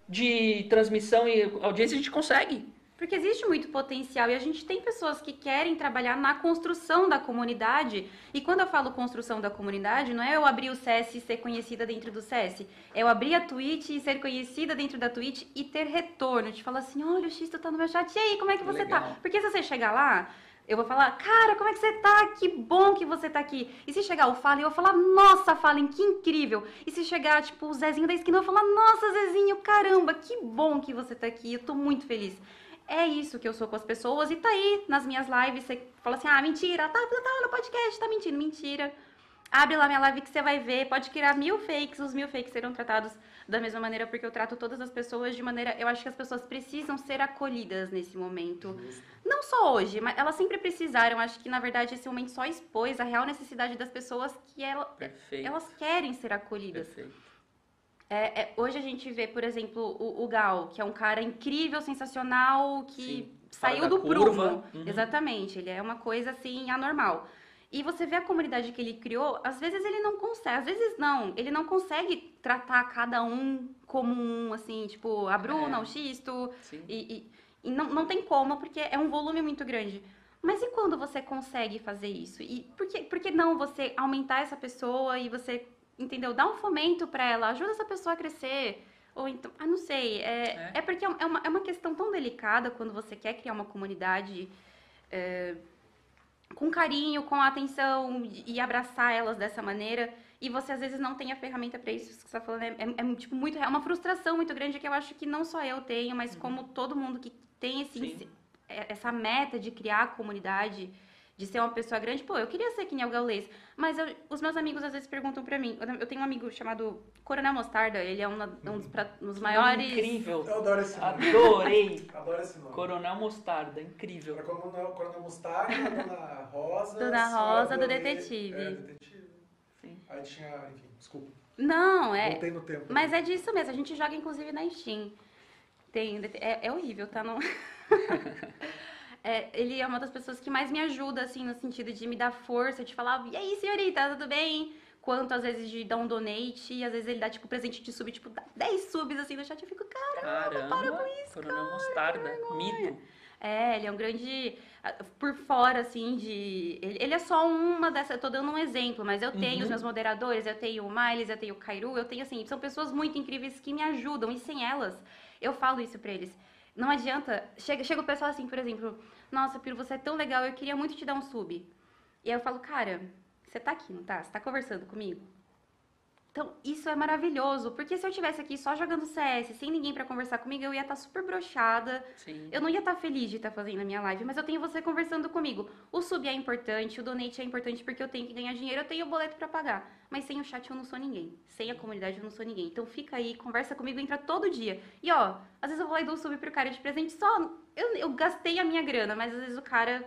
de transmissão e audiência, a gente consegue. Porque existe muito potencial e a gente tem pessoas que querem trabalhar na construção da comunidade. E quando eu falo construção da comunidade, não é eu abrir o CS e ser conhecida dentro do CS. É eu abrir a Twitch e ser conhecida dentro da Twitch e ter retorno. De falar assim, olha, o X tá no meu chat, e aí, como é que você Legal. tá? Porque se você chegar lá, eu vou falar, cara, como é que você tá? Que bom que você tá aqui. E se chegar o Fallen, eu vou falar, nossa, Fallen, que incrível. E se chegar, tipo, o Zezinho da esquina, eu vou falar, nossa, Zezinho, caramba, que bom que você tá aqui. Eu tô muito feliz. É isso que eu sou com as pessoas e tá aí nas minhas lives. Você fala assim, ah, mentira, tá, tá, tá no podcast, tá mentindo, mentira. Abre lá minha live que você vai ver. Pode criar mil fakes, os mil fakes serão tratados da mesma maneira, porque eu trato todas as pessoas de maneira. Eu acho que as pessoas precisam ser acolhidas nesse momento. Não só hoje, mas elas sempre precisaram. Acho que, na verdade, esse momento só expôs a real necessidade das pessoas que ela- Perfeito. elas querem ser acolhidas. Perfeito. É, é, hoje a gente vê, por exemplo, o, o Gal, que é um cara incrível, sensacional, que Sim, saiu do curva. prumo. Uhum. Exatamente, ele é uma coisa assim anormal. E você vê a comunidade que ele criou, às vezes ele não consegue, às vezes não, ele não consegue tratar cada um como um, assim, tipo, a Bruna, É. o Xisto, Sim. e, e- e não, não tem como, porque é um volume muito grande. Mas e quando você consegue fazer isso? E por que, por que não você aumentar essa pessoa e você, entendeu? Dar um fomento pra ela, ajuda essa pessoa a crescer. Ou então, ah, não sei. É, É. é. porque é uma, é uma questão tão delicada quando você quer criar uma comunidade é, com carinho, com atenção e abraçar elas dessa maneira. E você às vezes não tem a ferramenta pra isso. Isso que você tá falando é, é- é, tipo, muito, é uma frustração muito grande que eu acho que não só eu tenho, mas como todo mundo que tem esse, Sim. é- essa meta de criar a comunidade, de ser uma pessoa grande, pô, eu queria ser que nem o Gaulês, mas eu- os meus amigos às vezes perguntam pra mim, eu- tenho um amigo chamado Coronel Mostarda, ele é uma- um dos, pra- um dos maiores... Incrível. Eu adoro esse nome. Adorei. Adoro esse nome. Coronel Mostarda, incrível. Como na Coronel Mostarda, Dona Rosa. Dona Rosa do. Detetive. É, detetive. Sim. Aí tinha, enfim, desculpa. Não, é... Voltei no tempo. Mas é disso mesmo, a gente joga inclusive na Steam. Tem, é, é horrível, tá? Não... É, ele é uma das pessoas que mais me ajuda, assim, no sentido de me dar força, de falar, e aí, senhorita, tudo bem? Quanto, às vezes, de dar um donate, e às vezes ele dá, tipo, presente de sub, tipo, dá 10 subs, assim, no chat, eu fico, cara... Caramba, Coronel Mostarda, mito. É, ele é um grande. ah, Por fora, assim, de. Ele, ele é só uma dessas. Eu tô dando um exemplo, mas eu tenho Uhum. os meus moderadores, eu tenho o Miles, eu tenho o Kairu, eu tenho, assim, são pessoas muito incríveis que me ajudam, e sem elas, eu falo isso pra eles. Não adianta. Chega, chega o pessoal assim, por exemplo, nossa, Piro, você é tão legal, eu queria muito te dar um sub. E aí eu falo, cara, você tá aqui, não tá? Você tá conversando comigo? Então, isso é maravilhoso, porque se eu tivesse aqui só jogando CS, sem ninguém pra conversar comigo, eu ia estar super brochada. Sim. Eu não ia estar feliz de estar fazendo a minha live, mas eu tenho você conversando comigo. O sub é importante, o donate é importante porque eu tenho que ganhar dinheiro, eu tenho o boleto pra pagar. Mas sem o chat eu não sou ninguém. Sem a comunidade eu não sou ninguém. Então fica aí, conversa comigo, entra todo dia. E ó, às vezes eu vou lá e dou o sub pro cara de presente só. Eu, eu gastei a minha grana, mas às vezes o cara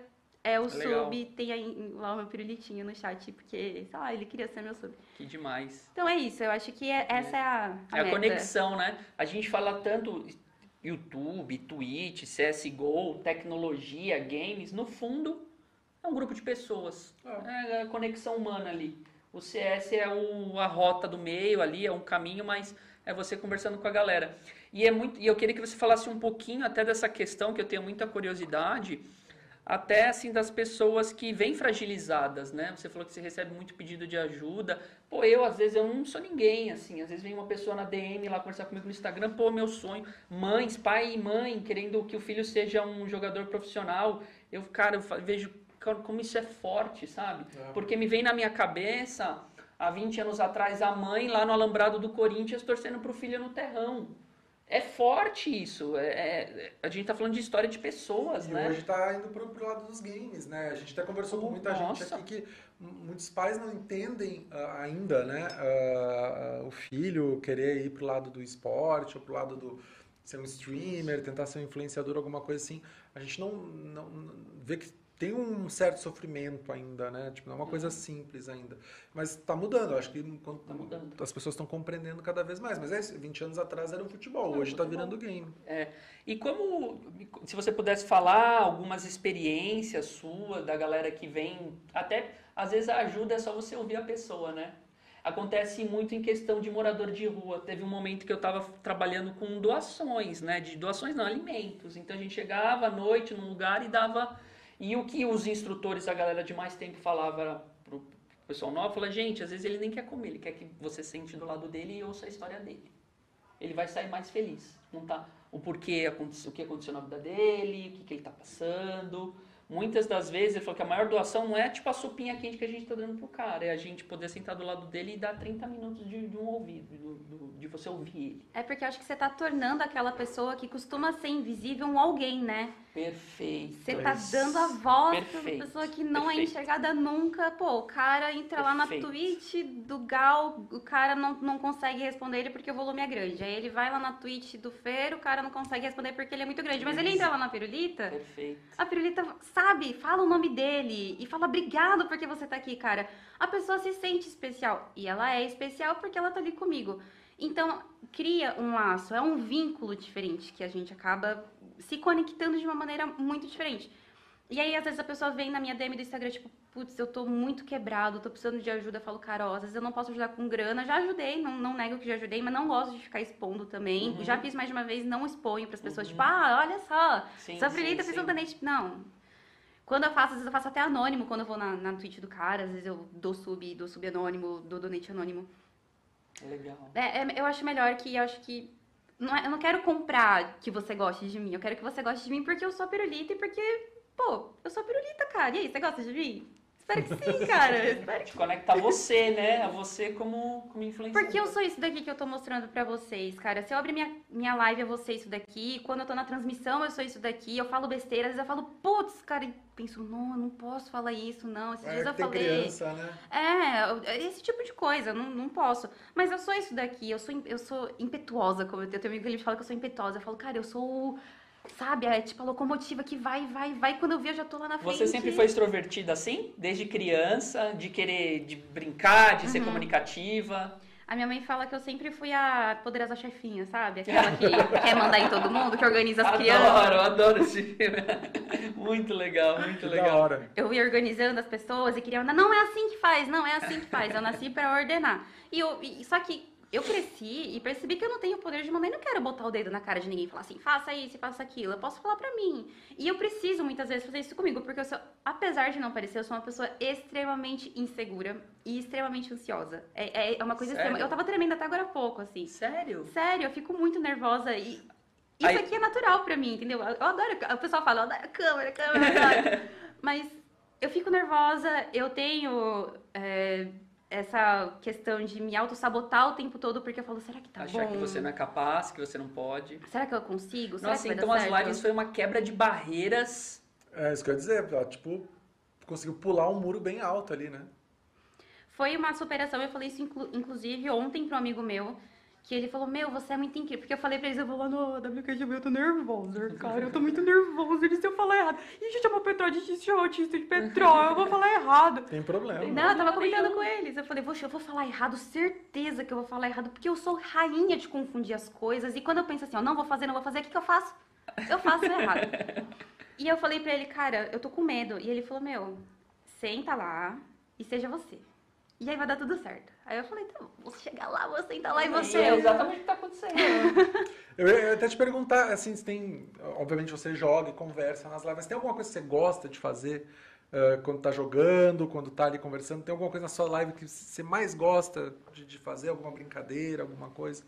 é o Legal. sub, tem aí lá o meu pirulitinho no chat, porque, sei lá, ele queria ser meu sub. Que demais. Então é isso, eu acho que é- essa é a, a É a meta. conexão, né? A gente fala tanto YouTube, Twitch, CSGO, tecnologia, games. No fundo, é um grupo de pessoas. É a conexão humana ali. O CS é o, a rota do meio ali, é um caminho, mas é você conversando com a galera. E, é muito, e eu queria que você falasse um pouquinho até dessa questão, que eu tenho muita curiosidade, até assim das pessoas que vêm fragilizadas, né? Você falou que você recebe muito pedido de ajuda. Pô, eu às vezes eu não sou ninguém, assim. Às vezes vem uma pessoa na DM lá conversar comigo no Instagram, pô, meu sonho, mães, pai e mãe querendo que o filho seja um jogador profissional. Eu, cara, eu vejo co- como isso é forte, sabe? É. Porque me vem na minha cabeça, há 20 anos atrás, a mãe lá no alambrado do Corinthians torcendo pro filho no terrão. É forte isso. É, é- a gente tá falando de história de pessoas, E né? hoje tá indo pro, pro lado dos games, né? A gente até conversou com muita Nossa. gente aqui que muitos pais não entendem ah, ainda, né? ah, ah, o filho querer ir pro lado do esporte ou pro lado do ser um streamer, tentar ser um influenciador, alguma coisa assim. A gente não, não, não- vê que tem um certo sofrimento ainda, né? Tipo, não é uma coisa simples ainda. Mas tá mudando, eu acho que Tá mudando. as pessoas estão compreendendo cada vez mais. Mas é isso, 20 anos atrás era o futebol, hoje tá futebol. virando game. É. E como, se você pudesse falar algumas experiências suas, da galera que vem, até às vezes a ajuda é só você ouvir a pessoa, né? Acontece muito em questão de morador de rua. Teve um momento que eu estava trabalhando com doações, né? De doações não, alimentos. Então a gente chegava à noite num lugar e dava. E o que os instrutores, a galera de mais tempo falava pro pessoal novo, falava, gente, às vezes ele nem quer comer, ele quer que você sente do lado dele e ouça a história dele ele vai sair mais feliz. Não tá o porquê o que aconteceu na vida dele, o que, que ele tá passando. Muitas das vezes ele falou que a maior doação não é tipo a sopinha quente que a gente tá dando pro cara, é a gente poder sentar do lado dele e dar 30 minutos de, de um ouvido, do- do- de você ouvir ele. É porque eu acho que você tá tornando aquela pessoa que costuma ser invisível um alguém, né? Perfeito. Você tá dando a voz pra uma pessoa que não é perfeito. enxergada nunca. Pô, o cara entra lá na. Twitch do Gal, o cara não, não consegue responder ele porque o volume é grande. Aí ele vai lá na Twitch do Fer, o cara não consegue responder porque ele é muito grande. Mas ele entra lá na Pirulita, Perfeito. a Pirulita sabe, fala o nome dele e fala obrigado porque você tá aqui, cara. A pessoa se sente especial. E ela é especial porque ela tá ali comigo. Então, cria um laço, é um vínculo diferente que a gente acaba se conectando de uma maneira muito diferente. E aí, às vezes, a pessoa vem na minha DM do Instagram, tipo, putz, eu tô muito quebrado, tô precisando de ajuda. Eu falo, cara, ó, às vezes eu não posso ajudar com grana. Já ajudei, não, não nego que já ajudei, mas não gosto de ficar expondo também. Uhum. Já fiz mais de uma vez, não exponho pras pessoas, Uhum. tipo, ah, olha só, Sim, sua sim. fez um donate. Não. Quando eu faço, às vezes eu faço até anônimo, quando eu vou na, na Twitch do cara, às vezes eu dou sub, dou sub anônimo, dou donate anônimo. Legal. É, é, eu acho melhor que, eu acho que, não é- eu não quero comprar que você goste de mim, eu quero que você goste de mim porque eu sou pirulita e porque, pô, eu sou pirulita, cara. E aí, você gosta de mim? Espero que sim, cara. Espero que Te conecta a você, né? A você como, como influenciador. Porque eu sou isso daqui que eu tô mostrando pra vocês, cara. Se eu abrir minha, minha live, eu vou ser isso daqui. Quando eu tô na transmissão, eu sou isso daqui. Eu falo besteira, às vezes eu falo, putz, cara, e penso, não, eu não posso falar isso, não. Esses dias É, eu tem falei. criança, né? É, esse tipo de coisa, eu não, não posso. Mas eu sou isso daqui, eu sou, eu sou impetuosa, como eu tenho um amigo que ele fala que eu sou impetuosa. Eu falo, cara, eu sou, sabe, é tipo a locomotiva que vai, vai, vai. Quando eu vi, eu já tô lá na frente. Você sempre foi extrovertida assim? Desde criança, de querer de brincar, de ser Uhum. comunicativa? A minha mãe fala que eu sempre fui a poderosa chefinha, sabe? Aquela que quer mandar em todo mundo, que organiza as crianças. Adoro, adoro esse filme. muito legal, muito Que da legal. hora. Eu ia organizando as pessoas e queria mandar, não é assim que faz, não é assim que faz. Eu nasci pra ordenar. E eu, e- só que eu cresci e percebi que eu não tenho o poder de mandar e não quero botar o dedo na cara de ninguém e falar assim, faça isso, faça aquilo. Eu posso falar pra mim. E eu preciso muitas vezes fazer isso comigo, porque eu sou, apesar de não parecer, eu sou uma pessoa extremamente insegura e extremamente ansiosa. É, é- é uma coisa Sério? extrema. Eu tava tremendo até agora há pouco, assim. Sério? Sério, eu fico muito nervosa e isso Aí- aqui é natural pra mim, entendeu? Eu adoro, o pessoal fala, eu adoro a câmera, a câmera, eu adoro. Mas eu fico nervosa, eu tenho é, essa questão de me auto-sabotar o tempo todo, porque eu falo, será que tá Achar bom? que você não é capaz, que você não pode. Será que eu consigo? Será Nossa, então as certo? lives foi uma quebra de barreiras. É isso que eu ia dizer, ó, tipo, conseguiu pular um muro bem alto ali, né? Foi uma superação, eu falei isso inclu- inclusive ontem para um amigo meu, que ele falou, meu, você é muito incrível. Porque eu falei pra eles, eu vou lá no WQGB, eu tô nervosa, cara, eu tô muito nervosa, e se eu falar errado? E se chama Petró de X, chama autista de Petró, eu vou falar errado. Tem problema. Não, eu tava comentando com eles. Eu falei, poxa, eu vou falar errado, certeza que eu vou falar errado, porque eu sou rainha de confundir as coisas. E quando eu penso assim, ó, não vou fazer, não vou fazer, o que, que eu faço? Eu faço errado. e eu falei pra ele, cara, eu tô com medo. E ele falou, meu, senta lá e seja você. E aí vai dar tudo certo. Aí eu falei, tá, bom, vou chegar lá, vou sentar lá e você. É exatamente o que tá acontecendo. Eu ia eu até te perguntar, assim, se tem. Obviamente você joga e conversa nas lives, mas tem alguma coisa que você gosta de fazer eh, quando tá jogando, quando tá ali conversando? Tem alguma coisa na sua live que você mais gosta de, de fazer? Alguma brincadeira, alguma coisa?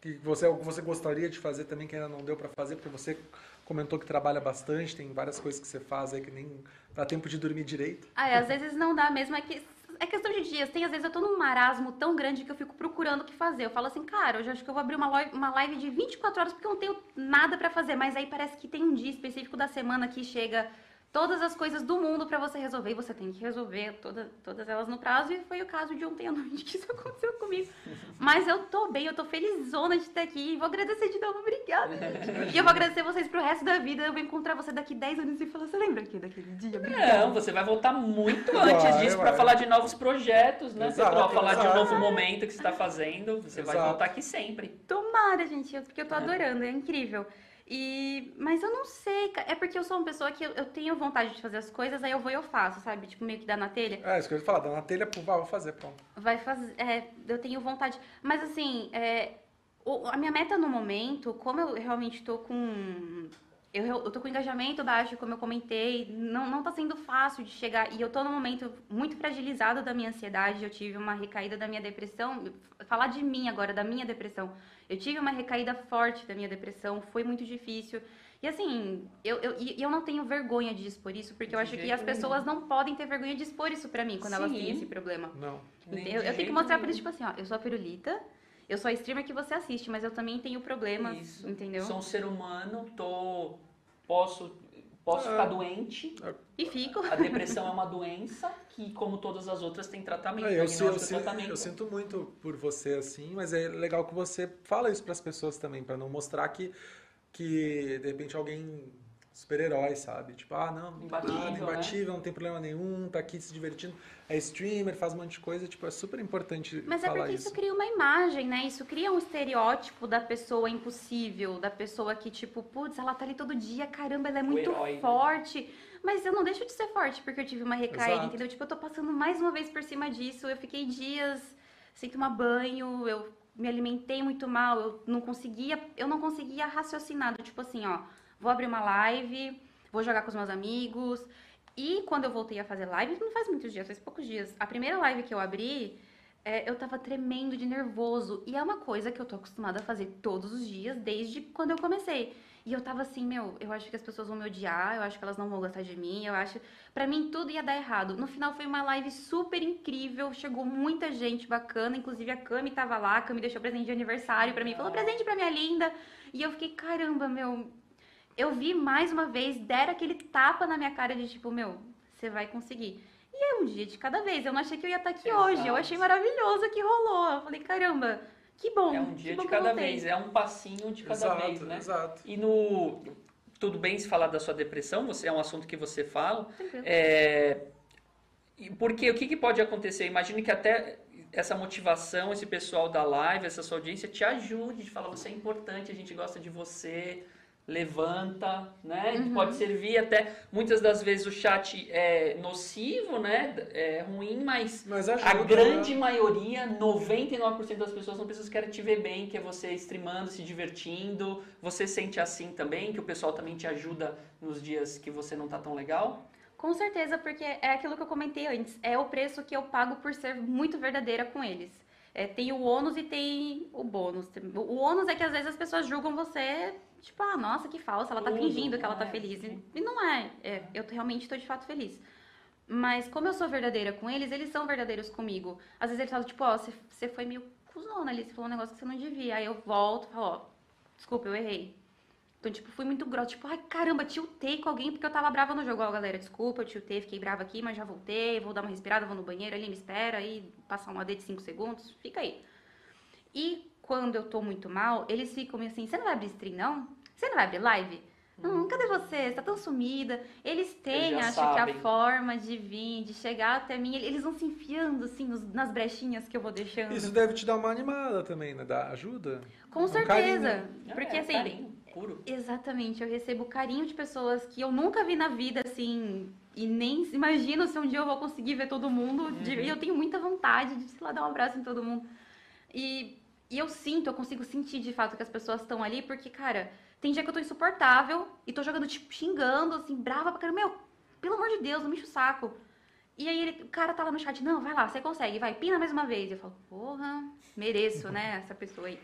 Que você, que você gostaria de fazer também que ainda não deu pra fazer, porque você comentou que trabalha bastante, tem várias coisas que você faz aí que nem dá tempo de dormir direito. Ah, é, às vezes não dá mesmo, é que é questão de dias. Tem às vezes eu tô num marasmo tão grande que eu fico procurando o que fazer. Eu falo assim, cara, hoje acho que eu vou abrir uma live, uma live de 24 horas porque eu não tenho nada pra fazer, mas aí parece que tem um dia específico da semana que chega todas as coisas do mundo pra você resolver e você tem que resolver toda, todas elas no prazo e foi o caso de ontem à noite que isso aconteceu comigo. Mas eu tô bem, eu tô felizona de estar aqui e vou agradecer de novo, obrigada. E eu vou agradecer vocês pro resto da vida. Eu vou encontrar você daqui 10 anos e falar, você lembra aqui daquele dia? Obrigada. Não, você vai voltar muito Vai, antes disso pra vai. falar de novos projetos, né? Exato, Pra falar de um exato. novo momento que você tá fazendo. Você vai Exato. voltar aqui sempre. Tomara, gente, porque eu tô adorando, é incrível. E, mas eu não sei, é porque eu sou uma pessoa que eu, eu tenho vontade de fazer as coisas, aí eu vou e eu faço, sabe? Tipo, meio que dá na telha. É, isso que eu ia falar, dá na telha, pô, vá, vou fazer, pronto. Vai fazer, é, eu tenho vontade. Mas assim, é, o- a minha meta no momento, como eu realmente tô com. Eu, eu tô com engajamento baixo, como eu comentei, não, não tá sendo fácil de chegar. E eu tô num momento muito fragilizado da minha ansiedade. Eu tive uma recaída da minha depressão. Falar de mim agora, da minha depressão. Eu tive uma recaída forte da minha depressão, foi muito difícil. E assim, eu, eu, e eu não tenho vergonha de expor isso, porque eu De acho que as pessoas não podem ter vergonha de expor isso pra mim quando elas Sim. têm esse problema. Não. Eu, eu tenho que mostrar pra nenhum. eles, tipo assim, ó, eu sou a pirulita, eu sou a streamer que você assiste, mas eu também tenho problemas, Isso. entendeu? Sou um ser humano, tô. Posso, posso Ah. ficar doente. E fico. A depressão é uma doença que, como todas as outras, tem tratamento. É, eu, eu, sinto- tratamento. eu sinto muito por você assim, mas é legal que você fala isso para as pessoas também, para não mostrar que, que de repente alguém super-herói, sabe? Tipo, ah, não, não Imbatível, nada, né? imbatível, não tem problema nenhum, tá aqui se divertindo, é streamer, faz um monte de coisa, tipo, é super importante Mas é porque isso. isso cria uma imagem, né? Isso cria um estereótipo da pessoa impossível, da pessoa que, tipo, putz, ela tá ali todo dia, caramba, ela é muito herói, né? forte. Mas eu não deixo de ser forte porque eu tive uma recaída, Exato. entendeu? Tipo, eu tô passando mais uma vez por cima disso. Eu fiquei dias sem tomar banho, eu me alimentei muito mal, eu não conseguia, eu não conseguia raciocinar, do tipo assim, ó, vou abrir uma live, vou jogar com os meus amigos. E quando eu voltei a fazer live, não faz muitos dias, faz poucos dias. A primeira live que eu abri, é, eu tava tremendo de nervoso. E é uma coisa que eu tô acostumada a fazer todos os dias, desde quando eu comecei. E eu tava assim, meu, eu acho que as pessoas vão me odiar, eu acho que elas não vão gostar de mim, eu acho. Pra mim tudo ia dar errado. No final foi uma live super incrível, chegou muita gente bacana, inclusive a Cami tava lá, a Cami deixou presente de aniversário pra mim, falou presente pra minha linda. E eu fiquei, caramba, meu. Eu vi mais uma vez, deram aquele tapa na minha cara de tipo, meu, você vai conseguir. E é um dia de cada vez. Eu não achei que eu ia estar aqui hoje. Eu Exato. achei maravilhoso que rolou. Eu falei, caramba, que bom. É um que dia bom de cada vez, é um passinho de cada exato, vez, né? exato. E no. Tudo bem se falar da sua depressão, você é um assunto que você fala. É, porque o que, que pode acontecer? Imagine que até essa motivação, esse pessoal da live, essa sua audiência te ajude de falar você é importante, a gente gosta de você, levanta, né? Uhum. Pode servir até muitas das vezes o chat é nocivo, né? É ruim, mas Mas ajuda, a grande né? maioria, 99% das pessoas não precisam querem te ver bem, que é você streamando, se divertindo. Você sente assim também, que o pessoal também te ajuda nos dias que você não tá tão legal? Com certeza, porque é aquilo que eu comentei antes. É o preço que eu pago por ser muito verdadeira com eles. É, tem o ônus e tem o bônus. O ônus é que às vezes as pessoas julgam você, tipo, ah, nossa, que falsa, ela tá fingindo que ela tá né? feliz. E não é. É, eu realmente tô de fato feliz. Mas como eu sou verdadeira com eles, eles são verdadeiros comigo. Às vezes eles falam, tipo, ó, você- você foi meio cuzona ali, você falou um negócio que você não devia. Aí eu volto e falo, ó, desculpa, eu errei. Então, tipo, fui muito grossa. Tipo, ai, caramba, tiltei com alguém porque eu tava brava no jogo. Ó, galera, desculpa, eu tiltei, fiquei brava aqui, mas já voltei. Vou dar uma respirada, vou no banheiro ali, me espera. Aí, passar um AD de 5 segundos, fica aí. E quando eu tô muito mal, eles ficam meio assim, você não vai abrir stream, não? Você não vai abrir live? Não, cadê você? Você tá tão sumida. Eles têm, Eles acho que sabem. a forma de vir, de chegar até mim. Eles vão se enfiando, assim, nos- nas brechinhas que eu vou deixando. Isso deve te dar uma animada também, né? Dá ajuda. Com um certeza. carinho. Porque, É, assim, carinho puro. Exatamente, eu recebo carinho de pessoas que eu nunca vi na vida, assim, e nem imagino se um dia eu vou conseguir ver todo mundo. de- Uhum. E eu tenho muita vontade de, sei lá, dar um abraço em todo mundo. E, e eu sinto, eu consigo sentir de fato que as pessoas estão ali, porque, cara, tem dia que eu tô insuportável e tô jogando, tipo, xingando, assim, brava pra caramba. Meu, pelo amor de Deus, não me enche o saco. E aí ele- o cara tá lá no chat, não, vai lá, você consegue, vai, pina mais uma vez. Eu falo, porra, mereço, né, essa pessoa aí.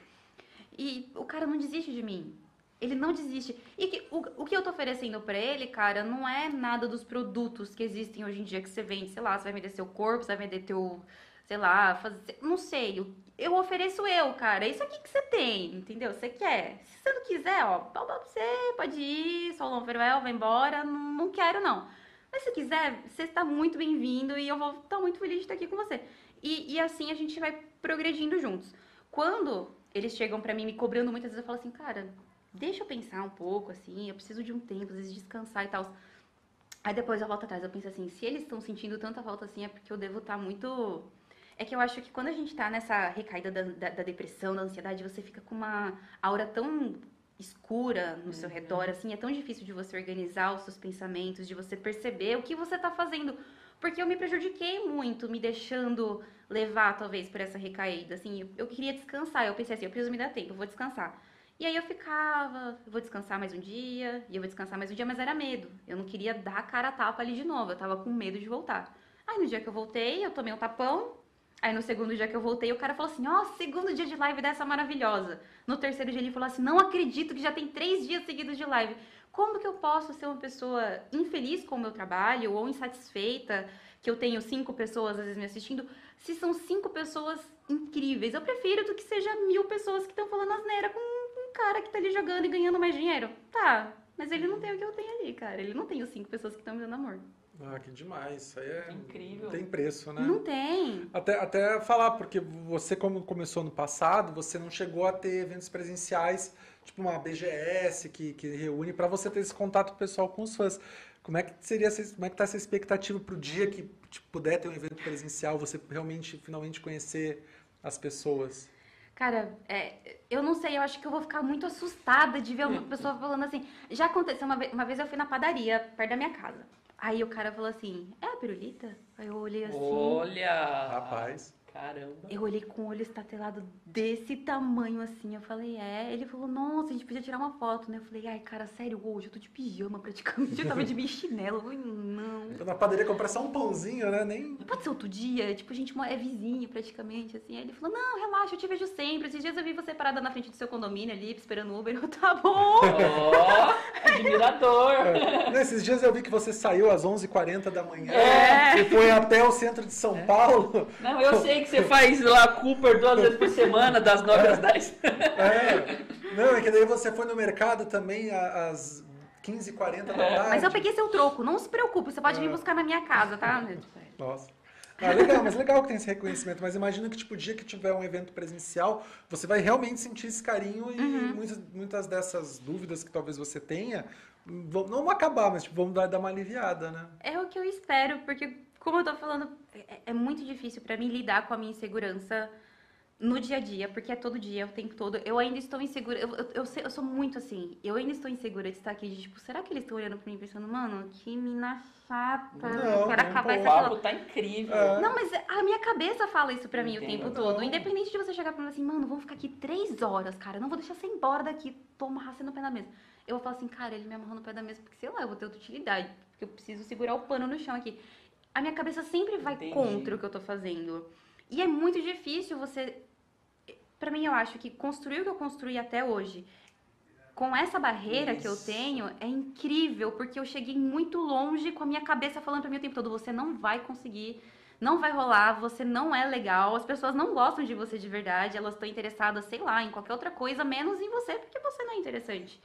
E o cara não desiste de mim. Ele não desiste. E que, o, o que eu tô oferecendo pra ele, cara, não é nada dos produtos que existem hoje em dia que você vende. Sei lá, você vai vender seu corpo, você vai vender teu. Sei lá, fazer. Não sei. Eu, eu ofereço eu, cara. É isso aqui que você tem, entendeu? Você quer. Se você não quiser, ó, pau pra você, pode ir, só um farewell, vai embora. Não, não quero, não. Mas se quiser, você está muito bem-vindo e eu vou estar muito feliz de estar aqui com você. E, e assim a gente vai progredindo juntos. Quando eles chegam pra mim me cobrando muitas vezes, eu falo assim, cara, deixa eu pensar um pouco, assim, eu preciso de um tempo, às vezes descansar e tal. Aí depois eu volto atrás, eu penso assim, se eles estão sentindo tanta falta assim, é porque eu devo estar muito. É que eu acho que quando a gente tá nessa recaída da, da, da depressão, da ansiedade, você fica com uma aura tão escura no seu redor, assim, é tão difícil de você organizar os seus pensamentos, de você perceber o que você tá fazendo. Porque eu me prejudiquei muito, me deixando levar, talvez, por essa recaída. Assim, eu, eu queria descansar. Eu pensei assim, eu preciso me dar tempo, eu vou descansar. E aí eu ficava, eu vou descansar mais um dia, e eu vou descansar mais um dia, mas era medo. Eu não queria dar a cara a tapa ali de novo, eu tava com medo de voltar. Aí no dia que eu voltei, eu tomei um tapão. Aí no segundo dia que eu voltei, o cara falou assim: Ó, segundo dia de live dessa maravilhosa. No terceiro dia ele falou assim: Não acredito que já tem três dias seguidos de live. Como que eu posso ser uma pessoa infeliz com o meu trabalho ou insatisfeita, que eu tenho cinco pessoas às vezes me assistindo, se são cinco pessoas incríveis? Eu prefiro do que seja mil pessoas que estão falando asneira com um cara que tá ali jogando e ganhando mais dinheiro. Tá, mas ele não tem o que eu tenho ali, cara. Ele não tem os cinco pessoas que estão me dando amor. Ah, que demais. Isso aí é. Incrível. Não tem preço, né? Não tem. Até, até falar, porque você, como começou no passado, você não chegou a ter eventos presenciais, tipo uma BGS que, que reúne, para você ter esse contato pessoal com os fãs. Como é que seria essa, como é que tá essa expectativa pro dia que tipo, puder ter um evento presencial, você realmente, finalmente conhecer as pessoas? Cara, é, eu não sei, eu acho que eu vou ficar muito assustada de ver uma pessoa falando assim. Já aconteceu uma vez, uma vez eu fui na padaria, perto da minha casa. Aí o cara falou assim: É a pirulita? Aí eu olhei assim. Olha! Rapaz. Caramba. Eu olhei com o olho estatelado desse tamanho assim. Eu falei, é. Ele falou, nossa, a gente podia tirar uma foto, né? Eu falei, ai, cara, sério, hoje eu tô de pijama praticamente. Eu tava de meio chinelo. Eu falei, não. Então, na padaria comprar só um pãozinho, né? Nem. Pode ser outro dia? Tipo, a gente é vizinho praticamente, assim. Aí ele falou, não, relaxa, eu te vejo sempre. Esses dias eu vi você parada na frente do seu condomínio ali, esperando o Uber. Eu, tá bom. Ó, admirador. Nesses dias eu vi que você saiu às 11h40 da manhã É. e foi até o centro de São Paulo. Não, eu sei que você faz lá Cooper duas vezes por semana, das 9 às 10. É. Não, é que daí você foi no mercado também às 15h40 da tarde. Mas eu peguei seu troco, não se preocupe, você pode vir É. buscar na minha casa, tá? Nossa. Ah, legal, mas legal que tem esse reconhecimento. Mas imagina que, tipo, o dia que tiver um evento presencial, você vai realmente sentir esse carinho e Uhum. muitas, muitas dessas dúvidas que talvez você tenha vão, não vão acabar, mas tipo, vão dar, dar uma aliviada, né? É o que eu espero, porque, como eu tô falando, é, é muito difícil pra mim lidar com a minha insegurança no dia a dia, porque é todo dia, o tempo todo. Eu ainda estou insegura, eu, eu, eu, eu sou muito assim, eu ainda estou insegura de estar aqui, de tipo, será que eles estão olhando pra mim pensando, mano, que mina chata, Não, eu quero não, acabar essa papo tá incrível. É. Não, mas a minha cabeça fala isso pra mim o tempo todo. Não. Independente de você chegar pra mim assim, mano, vamos ficar aqui três horas, cara. Não vou deixar você ir embora daqui, tô amarrar no pé da mesa. Eu vou falar assim, cara, ele me amarrou no pé da mesa porque, sei lá, eu vou ter outra utilidade. Porque eu preciso segurar o pano no chão aqui. A minha cabeça sempre vai Entendi. contra o que eu tô fazendo. E é muito difícil você. Pra mim, eu acho que construir o que eu construí até hoje com essa barreira que eu Isso. tenho, é incrível, porque eu cheguei muito longe com a minha cabeça falando pra mim o tempo todo: você não vai conseguir, não vai rolar, você não é legal, as pessoas não gostam de você de verdade, elas estão interessadas, sei lá, em qualquer outra coisa, menos em você, porque você não é interessante.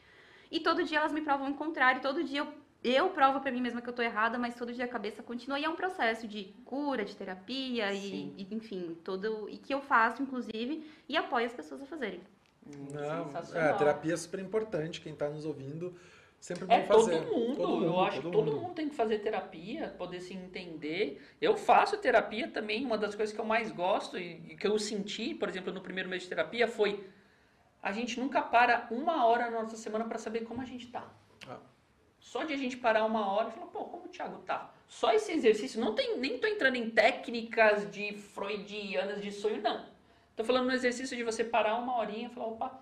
E todo dia elas me provam o contrário, todo dia eu, eu provo pra mim mesma que eu tô errada, mas todo dia a cabeça continua. E é um processo de cura, de terapia, e, e, enfim, todo. E que eu faço, inclusive, e apoio as pessoas a fazerem. Hum, Não, é, sensacional. a terapia é super importante. Quem está nos ouvindo, sempre bom É fazer. todo mundo. eu acho que todo mundo. tem que fazer terapia, poder se entender. Eu faço terapia também. Uma das coisas que eu mais gosto e e que eu senti, por exemplo, no primeiro mês de terapia foi a gente nunca para uma hora na nossa semana para saber como a gente tá. Ah. Só de a gente parar uma hora e falar, pô, como o Thiago tá? Só esse exercício, não tem, nem tô entrando em técnicas de freudianas de sonho, não. Tô falando no exercício de você parar uma horinha e falar, opa,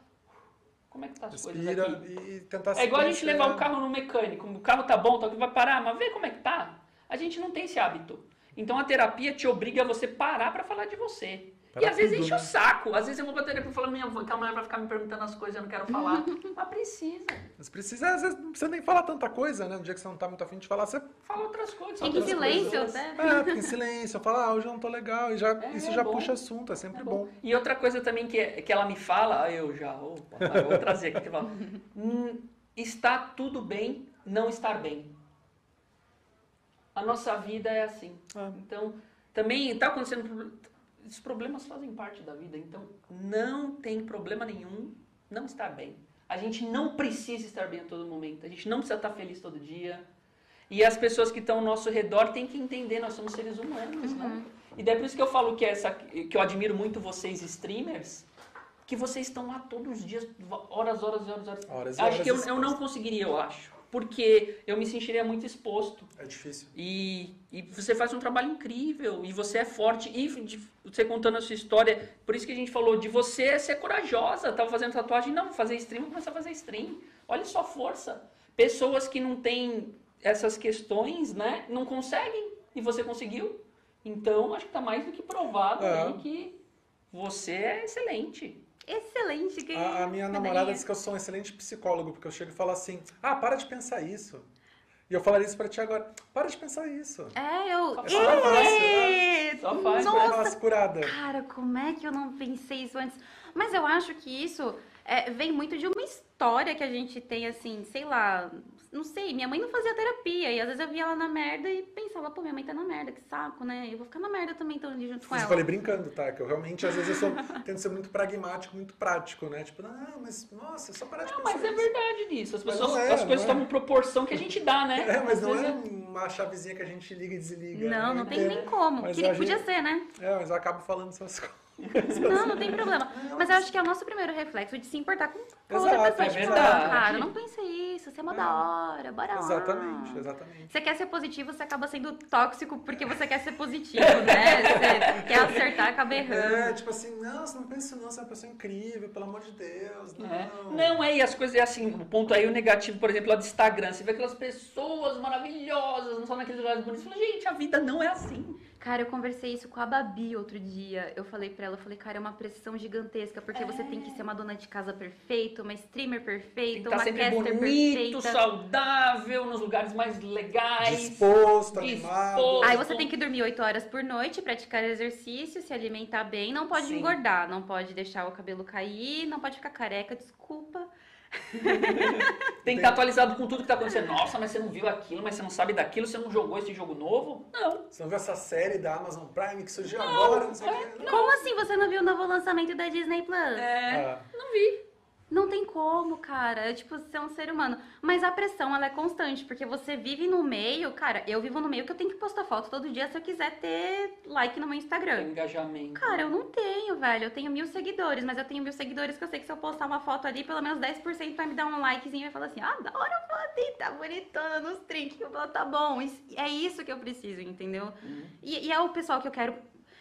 como é que tá as coisas Respira aqui? e tentar se É igual a gente levar o carro no mecânico. O carro tá bom, tá, vai parar, mas vê como é que tá. A gente não tem esse hábito. Então a terapia te obriga a você parar pra falar de você. E às vezes enche né? o saco. Às vezes eu vou pra terapia e falo, minha avó, que a mulher vai ficar me perguntando as coisas, eu não quero falar. mas precisa. Mas precisa, às vezes, não precisa nem falar tanta coisa, né? No dia que você não tá muito afim de falar, você Fala outras coisas. Fica em silêncio coisas. até. é, fica em silêncio, fala, ah, hoje eu não tô legal. E já, É, isso é já bom. puxa assunto, é sempre É bom. bom. E outra coisa também que, que ela me fala, ah, eu já, opa, eu vou trazer aqui que fala, "Hum, está tudo bem não estar bem. A nossa vida é assim. Ah. Então, também está acontecendo. Os problemas fazem parte da vida. Então, não tem problema nenhum não estar bem. A gente não precisa estar bem a todo momento. A gente não precisa estar feliz todo dia. E as pessoas que estão ao nosso redor têm que entender, nós somos seres humanos, né? E daí por isso que eu falo que, essa, que eu admiro muito vocês, streamers, que vocês estão lá todos os dias, horas, horas, horas, horas. Horas e acho horas que eu, eu não conseguiria, eu acho. Porque eu me sentiria muito exposto. É difícil. E, e você faz um trabalho incrível, e você é forte, e de- você contando a sua história, por isso que a gente falou de você ser corajosa, tava fazendo tatuagem, não, fazer stream, começar a fazer stream. Olha só a força. Pessoas que não têm essas questões, né, não conseguem, e você conseguiu. Então, acho que tá mais do que provado É. aí que você é excelente. Excelente. Que... A, a minha namorada diz que eu sou um excelente psicólogo, porque eu chego e falo assim, ah, para de pensar isso. E eu falaria isso pra ti agora, para de pensar isso. É, eu. Só faz, Ê! Só faz, Nossa, curada. Cara, como é que eu não pensei isso antes? Mas eu acho que isso é, vem muito de uma história que a gente tem, assim, sei lá. Não sei, minha mãe não fazia terapia. E às vezes eu via ela na merda e pensava, pô, minha mãe tá na merda, que saco, né? Eu vou ficar na merda também, então, ali junto com Eu ela. falei brincando, tá? Que eu realmente, às vezes, eu sou, tento ser muito pragmático, muito prático, né? Tipo, não, mas, nossa, é só parar de Não, pensar mas é verdade nisso. As pessoas, não é, as coisas não é. tomam proporção que a gente dá, né? É, mas Às não vezes é uma chavezinha que a gente liga e desliga. Não, né? não tem Eu nem entendo. como. Mas Queria, a podia gente- ser, né? É, mas eu acabo falando essas coisas. Não, não tem problema. Mas eu acho que é o nosso primeiro reflexo de se importar com outra Exato, pessoa. é tipo, verdade. cara, não pensa isso, você é uma da hora, bora lá. Exatamente, exatamente. Você quer ser positivo, você acaba sendo tóxico porque você quer ser positivo, né? Você quer acertar, acaba errando. É, tipo assim, não, você não pensa não, você é uma pessoa incrível, pelo amor de Deus, não. É. Não, é, e as coisas é assim, o ponto aí, o negativo, por exemplo, lá do Instagram, você vê aquelas pessoas maravilhosas, não só naqueles lugares bonitos, você fala, gente, a vida não é assim. Cara, eu conversei isso com a Babi outro dia. Eu falei pra ela, eu falei, cara, é uma pressão gigantesca, porque você tem que ser uma dona de casa perfeita, uma streamer Tem que perfeita, estar uma sempre caster bonito, perfeita. saudável, nos lugares mais legais. Disposto, Disposto. animado. Aí você tem que dormir 8 horas por noite, praticar exercício, se alimentar bem, não pode Sim. engordar, não pode deixar o cabelo cair, não pode ficar careca, desculpa. Tem que estar atualizado com tudo que está acontecendo. Nossa, mas você não viu aquilo, mas você não sabe daquilo, você não jogou esse jogo novo? Não. Você não viu essa série da Amazon Prime que surgiu agora, não sei o quê? Como assim você não viu o novo lançamento da Disney Plus? É, Ah, não vi. Não tem como, cara. É tipo, você é um ser humano. Mas a pressão, ela é constante, porque você vive no meio. Cara, eu vivo no meio que eu tenho que postar foto todo dia se eu quiser ter like no meu Instagram. Engajamento. Cara, eu não tenho, velho. Eu tenho mil seguidores, mas eu tenho mil seguidores que eu sei que se eu postar uma foto ali, pelo menos 10% vai me dar um likezinho e vai falar assim: ah, da hora foto, hein? Tá bonitona nos trinques. Eu tá bom. É isso que eu preciso, entendeu? Uhum. E, e é o pessoal que eu quero.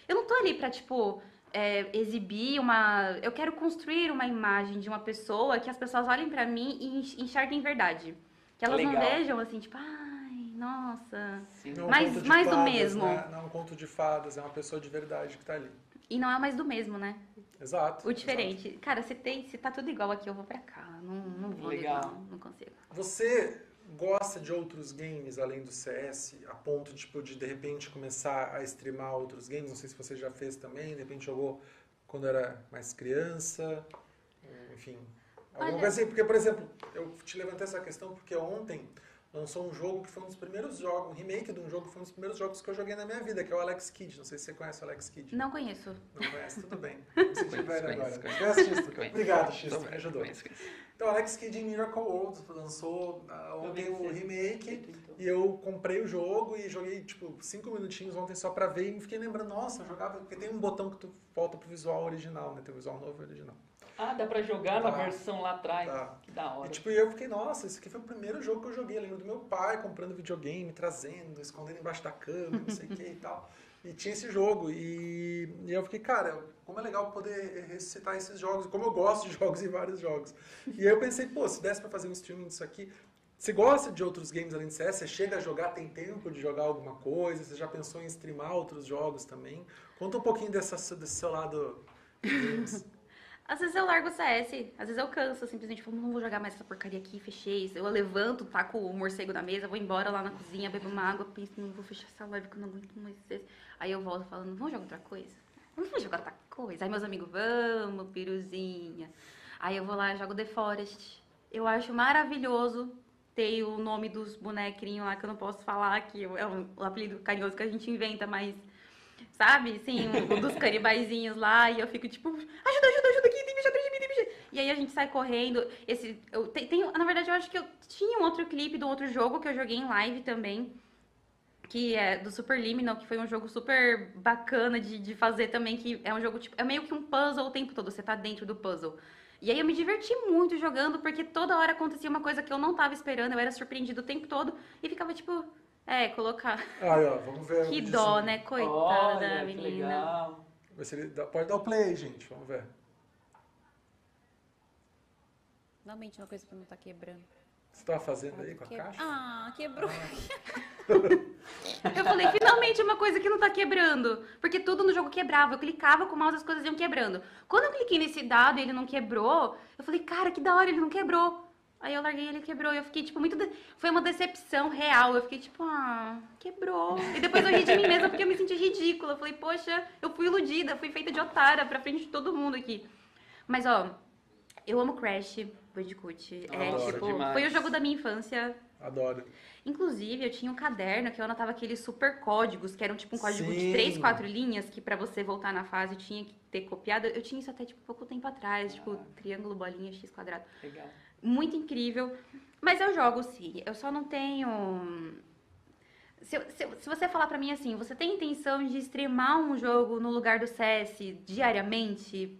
Eu não tô ali pra, tipo, é, exibir uma. Eu quero construir uma imagem de uma pessoa que as pessoas olhem pra mim e enx- enxerguem verdade. Que elas não Legal. vejam assim, tipo, ai, nossa. Sim. não é um Mais- de mais do fadas, mesmo. Né? Não é um conto de fadas, é uma pessoa de verdade que tá ali. E não é mais do mesmo, né? Exato. O diferente. Cara, se tem, se tá tudo igual aqui, eu vou pra cá. Não, não vou Legal. Não, não consigo. Você gosta de outros games além do CS, a ponto tipo, de de repente começar a streamar outros games? Não sei se você já fez também, de repente jogou quando era mais criança, enfim. Alguma Olha- coisa assim, porque, por exemplo, eu te levantei essa questão porque ontem lançou um jogo que foi um dos primeiros jogos, um remake de um jogo que foi um dos primeiros jogos que eu joguei na minha vida, que é o Alex Kidd. Não sei se você conhece o Alex Kidd. Não conheço. Não conhece? Tudo bem. Velho conheço, agora. Conhece, Xisto? Obrigado, Xisto, me ajudou. conheço, conheço. Então, Alex Kidd em Miracle World lançou ah, ontem o você- remake e eu comprei o jogo e joguei tipo cinco minutinhos ontem só pra ver e me fiquei lembrando, nossa, eu jogava, porque tem um botão que tu volta pro visual original, né? Tem o visual novo e original. Ah, dá pra jogar na Tá. versão lá atrás. Tá. Que da hora. E tipo, eu fiquei, nossa, esse aqui foi o primeiro jogo que eu joguei. Eu lembro do meu pai comprando videogame, trazendo, escondendo embaixo da cama, não sei o que e tal. E tinha esse jogo. E, e eu fiquei, cara, como é legal poder ressuscitar esses jogos. Como eu gosto de jogos e vários jogos. E aí eu pensei, pô, se desse pra fazer um streaming disso aqui. Você gosta de outros games além de CS? Você chega a jogar, tem tempo de jogar alguma coisa? Você já pensou em streamar outros jogos também? Conta um pouquinho dessa, desse seu lado games. Às vezes eu largo o CS, às vezes eu canso, simplesmente falo, não vou jogar mais essa porcaria aqui, fechei. Eu levanto, taco o morcego na mesa, vou embora lá na cozinha, bebo uma água, penso, não vou fechar essa live que eu não aguento mais esse. Aí eu volto falando, vamos jogar outra coisa? Vamos jogar outra coisa? Aí meus amigos, vamos, piruzinha. Aí eu vou lá jogo The Forest. Eu acho maravilhoso ter o nome dos bonequinhos lá que eu não posso falar, que é um apelido carinhoso que a gente inventa, mas sabe? Sim, um dos canibaizinhos lá, e eu fico tipo, ajuda, ajuda, ajuda aqui, tem bicho atrás de mim, tem bicho. E aí a gente sai correndo. Esse, eu te- tenho, na verdade, eu acho que eu tinha um outro clipe um outro jogo que eu joguei em live também. Que é do Super Liminal, que foi um jogo super bacana de, de fazer também, que é um jogo, tipo, é meio que um puzzle o tempo todo, você tá dentro do puzzle. E aí eu me diverti muito jogando, porque toda hora acontecia uma coisa que eu não tava esperando, eu era surpreendido o tempo todo, e ficava tipo, é, colocar. Aí, ó, vamos ver. Que dó, né? Coitada Olha, da que menina. legal. Vê se ele dá- pode dar o play, gente. Vamos ver. Finalmente uma coisa pra não estar quebrando. Você tava fazendo aí com a Que- caixa? Ah, quebrou. Eu falei, finalmente uma coisa que não tá quebrando. Porque tudo no jogo quebrava. Eu clicava com o mouse as coisas iam quebrando. Quando eu cliquei nesse dado e ele não quebrou, eu falei, cara, que da hora, ele não quebrou. Aí eu larguei e ele quebrou. E eu fiquei, tipo, muito. de- Foi uma decepção real. Eu fiquei, tipo, ah, quebrou. E depois eu ri de mim mesma porque eu me senti ridícula. Eu falei, poxa, eu fui iludida, fui feita de otária pra frente de todo mundo aqui. Mas, ó, eu amo Crash Bandicoot. É, Adoro tipo, demais. foi o jogo da minha infância. Adoro. Inclusive, eu tinha um caderno que eu anotava aqueles super códigos, que eram tipo um código Sim. de três, quatro linhas, que pra você voltar na fase tinha que ter copiado. Eu tinha isso até tipo pouco tempo atrás, tipo triângulo, bolinha, x quadrado. Legal. Muito incrível. Mas eu jogo sim. Eu só não tenho. Se, se se você falar pra mim assim, você tem intenção de streamar um jogo no lugar do CS diariamente?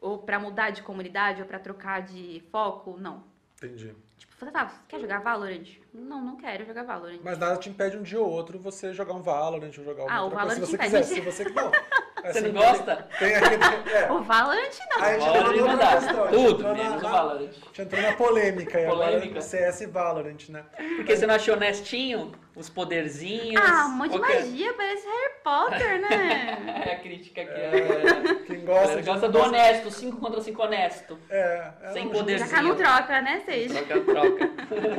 Ou pra mudar de comunidade, ou pra trocar de foco? Não. Entendi. Tipo, você tá, você quer jogar Valorant? Não, não quero jogar Valorant. Mas nada te impede um dia ou outro você jogar um Valorant ou jogar Ah, alguma o outra coisa. Se Valorant você quiser, se você não. Você não gosta? Tem aquele. É. O Valorant não. Aí a gente Valorant entrou numa dá. questão, a gente Tudo, entrou na- menos o na- Valorant. A gente entrou na polêmica, e agora Polêmica. CS e Valorant, né? Porque você não achou honestinho? Os poderzinhos? Ah, um monte de qualquer- magia, parece Harry Potter, né? É a crítica aqui. É. Quem Gosta, gosta do honesto, 5 contra 5 honesto. É, é Sem poder. Já cá não troca, né, Seja? Troca, troca.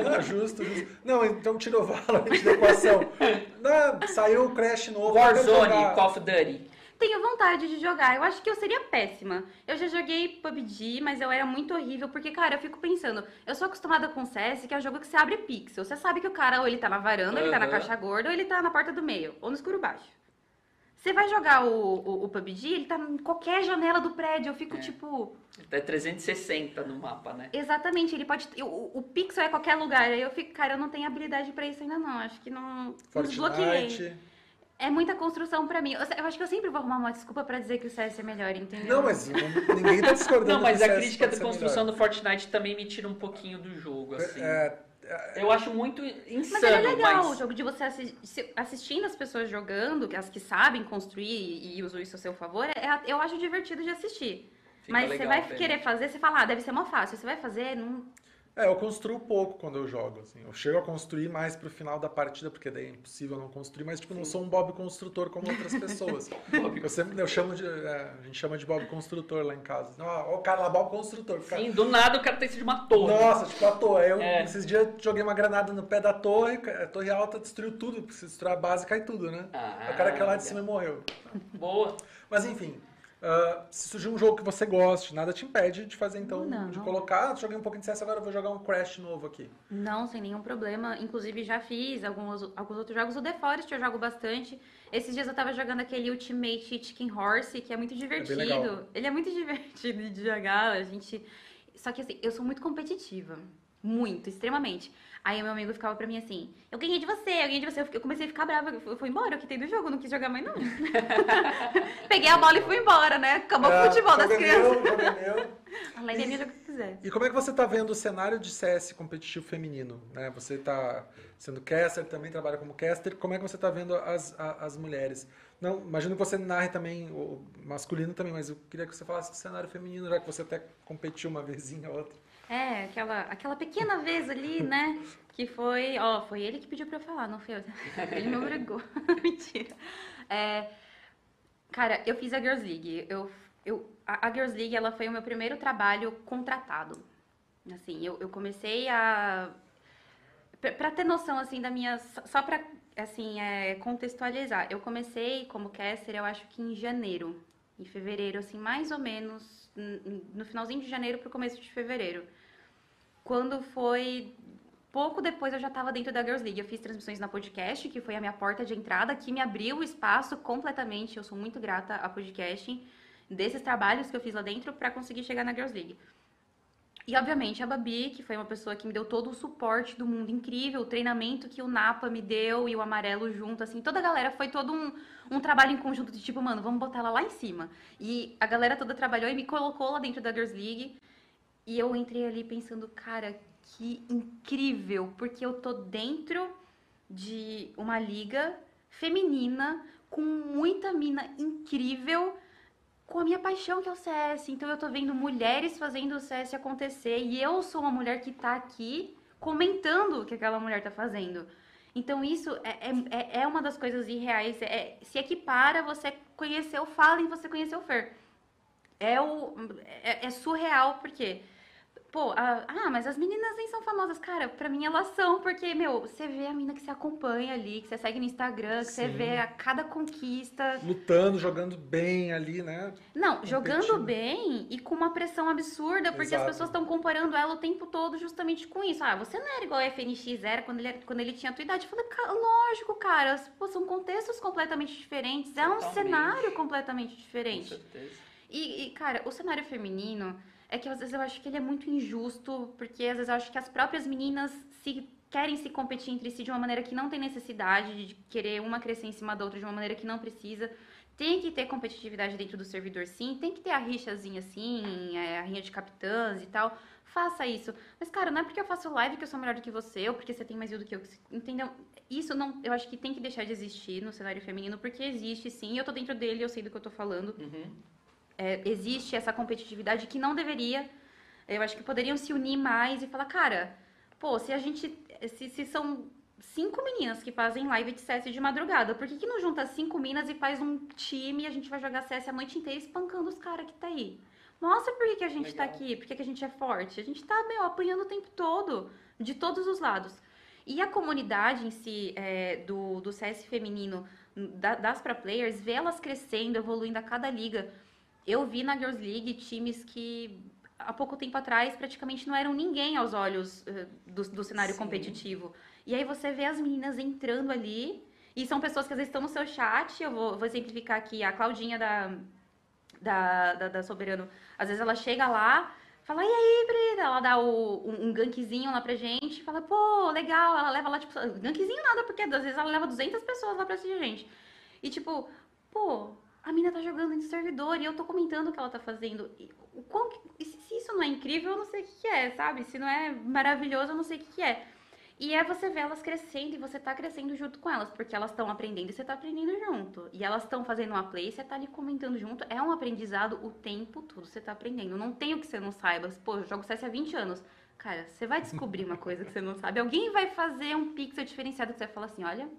Não, é justo, justo. Não, então tirou Valorant da equação. Não, saiu o Crash novo. Warzone. Call of Duty. Tenho vontade de jogar. Eu acho que eu seria péssima. Eu já joguei PUBG, mas eu era muito horrível, porque, cara, eu fico pensando, eu sou acostumada com CS, que é um jogo que você abre pixel. Você sabe que o cara ou ele tá na varanda, ou ele tá na caixa gorda, ou ele tá na porta do meio, ou no escuro baixo. Você vai jogar o, o, o PUBG, ele tá em qualquer janela do prédio. Eu fico É. tipo. É 360 no mapa, né? Exatamente, ele pode. O, o pixel é qualquer lugar. Aí eu fico, cara, eu não tenho habilidade pra isso ainda não. Acho que não. Não desbloqueei. É muita construção pra mim. Eu, eu acho que eu sempre vou arrumar uma desculpa pra dizer que o CS é melhor, entendeu? Não, mas ninguém tá discordando. Não, mas a crítica da construção melhor. do Fortnite também me tira um pouquinho do jogo, assim. É, Eu acho muito insano, Mas ele é legal, mas- o jogo de você assistindo as pessoas jogando, as que sabem construir e, usam isso a seu favor, é- eu acho divertido de assistir. fica Mas você vai querer fazer, você fala, ah, deve ser mó fácil. Você vai fazer, não. É, eu construo pouco quando eu jogo, assim. Eu chego a construir mais pro final da partida, porque daí é impossível não construir, mas, tipo, não sou um Bob construtor como outras pessoas. eu sempre, eu chamo de, é, a gente chama de Bob construtor lá em casa. Ó, ó, o cara lá, Bob construtor. Fica- Sim, do nada o cara tem sido uma torre. Nossa, tipo, a torre. Eu, É. esses dias, joguei uma granada no pé da torre, a torre alta destruiu tudo, porque se destruir a base, cai tudo, né? Ah, o cara que é lá de cima e morreu. Boa. Mas enfim, ah, se surgir um jogo que você goste, nada te impede de fazer então, Não. de colocar, "Ah, joguei um pouquinho de CS, agora eu vou jogar um Crash novo aqui. Não, sem nenhum problema. Inclusive, já fiz alguns, alguns outros jogos. O The Forest eu jogo bastante. Esses dias eu tava jogando aquele Ultimate Chicken Horse, que é muito divertido. legal. Ele é muito divertido de jogar. A gente. Só que assim, eu sou muito competitiva. Muito, extremamente. Aí o meu amigo ficava pra mim assim, eu ganhei de você, eu ganhei de você. Eu comecei a ficar brava, eu fui embora, eu quitei do jogo, não quis jogar mais não. Peguei a bola e fui embora, né? Acabou o É, futebol das crianças. meu, jogo meu. A Lady é minha, joga o que quiser. E como é que você tá vendo o cenário de CS competitivo feminino? Né? Você tá sendo caster, também trabalha como caster. Como é que você tá vendo as, a- as mulheres? Não, imagino que você narre também o masculino também, mas eu queria que você falasse do cenário feminino, já que você até competiu uma vezinha ou outra. É, aquela, aquela pequena vez ali, né? Que foi. Ó, foi ele que pediu pra eu falar, não foi eu. Ele me obrigou. Mentira. É, cara, eu fiz a Girls League. Eu, eu, a, Girls League, ela foi o meu primeiro trabalho contratado. Assim, eu, eu comecei a. Pra, ter noção, assim, da minha. Só pra, assim, é, contextualizar. Eu comecei como caster, eu acho que em janeiro. Em fevereiro, assim, mais ou menos. No finalzinho de janeiro pro começo de fevereiro. Quando foi. Pouco depois eu já estava dentro da Girls League. Eu fiz transmissões na podcast, que foi a minha porta de entrada, que me abriu o espaço completamente. Eu sou muito grata a podcast, desses trabalhos que eu fiz lá dentro, para conseguir chegar na Girls League. E, obviamente, a Babi, que foi uma pessoa que me deu todo o suporte do mundo incrível, o treinamento que o Napa me deu e o Amarelo junto, assim, toda a galera foi todo um, um trabalho em conjunto de tipo, mano, vamos botar ela lá em cima. E a galera toda trabalhou e me colocou lá dentro da Girls League. E eu entrei ali pensando, cara, que incrível, porque eu tô dentro de uma liga feminina com muita mina incrível com a minha paixão que é o CS. Então eu tô vendo mulheres fazendo o CS acontecer e eu sou uma mulher que tá aqui comentando o que aquela mulher tá fazendo. Então isso é, é, é uma das coisas irreais. É, se equipara você conhecer o Fallen você conhecer o Fer. É, o, é, é surreal, porque Pô, a- ah, mas as meninas nem são famosas. Cara, pra mim elas são, porque, meu, você vê a mina que você acompanha ali, que você segue no Instagram, que você vê a cada conquista. Lutando, jogando bem ali, né? Não, jogando bem e com uma pressão absurda, porque Exato. as pessoas estão comparando ela o tempo todo justamente com isso. Ah, você não era igual a FNX era quando ele, quando ele tinha a tua idade. Eu falei, "Ca- lógico, cara, pô, são contextos completamente diferentes, é um cenário completamente Com diferente. certeza. E, e, cara, o cenário feminino é que às vezes eu acho que ele é muito injusto, porque às vezes eu acho que as próprias meninas se querem se competir entre si de uma maneira que não tem necessidade, de querer uma crescer em cima da outra de uma maneira que não precisa. Tem que ter competitividade dentro do servidor, sim. Tem que ter a rixazinha, assim, é, a rinha de capitãs e tal. Faça isso. Mas, cara, não é porque eu faço live que eu sou melhor do que você, ou porque você tem mais view do que eu. Entendeu? Isso não, eu acho que tem que deixar de existir no cenário feminino, porque existe, sim. Eu tô dentro dele, eu sei do que eu tô falando Uhum. É, existe essa competitividade que não deveria. Eu acho que poderiam se unir mais e falar, cara, pô, se a gente. Se, se são cinco meninas que fazem live de CS de madrugada, por que, que não junta cinco minas e faz um time e a gente vai jogar CS a noite inteira espancando os caras que tá aí? Mostra por que, que a gente tá Legal. aqui, por que, que a gente é forte. A gente tá, meu, apanhando o tempo todo, de todos os lados. E a comunidade em si, é, do, do CS feminino, da- das pra players, vê elas crescendo, evoluindo a cada liga. Eu vi na Girls League times que há pouco tempo atrás praticamente não eram ninguém aos olhos eh, do, do cenário Sim. competitivo. E aí você vê as meninas entrando ali, e são pessoas que às vezes estão no seu chat. Eu vou, vou exemplificar aqui a Claudinha da, da, da, da Soberano. Às vezes ela chega lá, fala, e aí, Brida? Ela dá o, um, um gankzinho lá pra gente, fala, pô, legal. Ela leva lá, tipo, gankzinho nada, porque às vezes ela leva 200 pessoas lá pra assistir a gente. E tipo, pô, a mina tá jogando no servidor e eu tô comentando o que ela tá fazendo. E o quão se isso não é incrível, eu não sei o que que é, sabe? Se não é maravilhoso, eu não sei o que que é. E é você ver elas crescendo e você tá crescendo junto com elas, porque elas estão aprendendo e você tá aprendendo junto. E elas estão fazendo uma play e você tá ali comentando junto. É um aprendizado o tempo todo, você tá aprendendo. Não tem o que você não saiba. Pô, eu jogo CS há 20 anos. Cara, você vai descobrir uma coisa que você não sabe. Alguém vai fazer um pixel diferenciado que você vai falar assim, olha,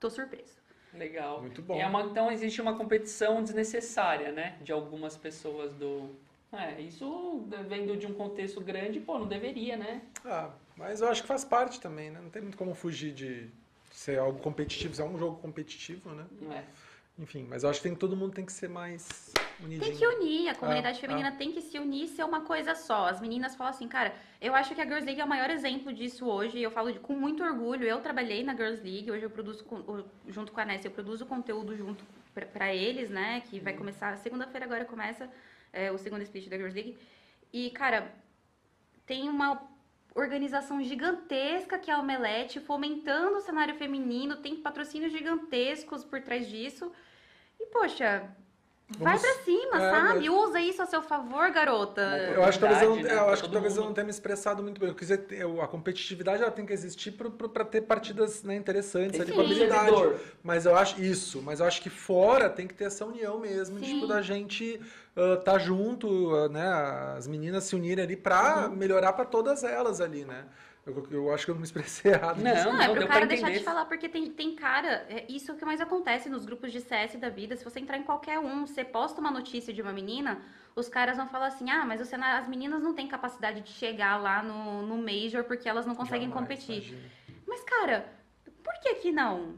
tô surpreso. Legal. Muito bom. É uma- então existe uma competição desnecessária, né? De algumas pessoas do. É, isso vendo de um contexto grande, pô, não deveria, né? Ah, mas eu acho que faz parte também, né? Não tem muito como fugir de ser algo competitivo. Se é um jogo competitivo, né? Não é. Enfim, mas eu acho que tem, todo mundo tem que ser mais unidinho. Tem que unir, a comunidade Ah, feminina tem que se unir ser uma coisa só. As meninas falam assim, cara, eu acho que a Girls League é o maior exemplo disso hoje. e Eu falo de- com muito orgulho. Eu trabalhei na Girls League, hoje eu produzo, junto com a Ness, eu produzo conteúdo junto pra- pra eles, né? Que vai começar, segunda-feira agora começa é, o segundo split da Girls League. E, cara, tem uma organização gigantesca que é a Omelete, fomentando o cenário feminino, tem patrocínios gigantescos por trás disso. E, poxa, vai Vamos- pra cima, é, sabe? Usa isso a seu favor, garota. Eu acho que talvez eu, não- né? eu acho que talvez eu não tenha me expressado muito bem. Eu quis dizer, eu- a competitividade ela tem que existir para ter partidas né, interessantes ali com habilidade. Mas eu acho isso, mas eu acho que fora tem que ter essa união mesmo, Sim. tipo da gente estar tá junto, ah, né, as meninas se unirem ali para Uhum. melhorar para todas elas ali, né? Eu, eu acho que eu não me expressei errado. Não, disso. Não, é pro deu cara deixar de falar, porque tem, tem cara, é isso é o que mais acontece nos grupos de CS da vida. Se você entrar em qualquer um, você posta uma notícia de uma menina, os caras vão falar assim: ah, mas o cenário, as meninas não têm capacidade de chegar lá no, no Major porque elas não conseguem Jamais, competir. imagina. Mas, cara, por que que não?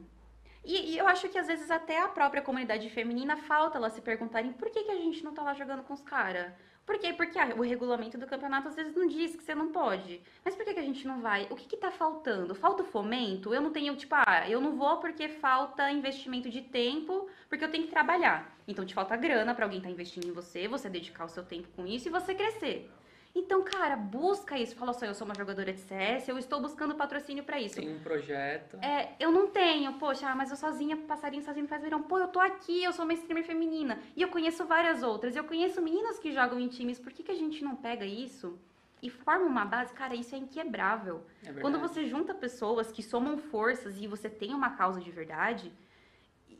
E, e eu acho que às vezes até a própria comunidade feminina falta elas se perguntarem por que, que a gente não tá lá jogando com os caras? Por quê? Porque ah, o regulamento do campeonato às vezes não diz que você não pode. Mas por que, que a gente não vai? O que, que tá faltando? Falta fomento? Eu não tenho, tipo, ah, eu não vou porque falta investimento de tempo, porque eu tenho que trabalhar. Então te falta grana pra alguém estar investindo em você, você dedicar o seu tempo com isso e você crescer. Então, cara, busca isso. Fala só, eu sou uma jogadora de CS, eu estou buscando patrocínio pra isso. Tem um projeto. É, eu não tenho, poxa, mas eu sozinha, passarinho sozinho faz verão. Pô, eu tô aqui, eu sou uma streamer feminina. E eu conheço várias outras. Eu conheço meninas que jogam em times. Por que, que a gente não pega isso e forma uma base? Cara, isso é inquebrável. É. Quando você junta pessoas que somam forças e você tem uma causa de verdade.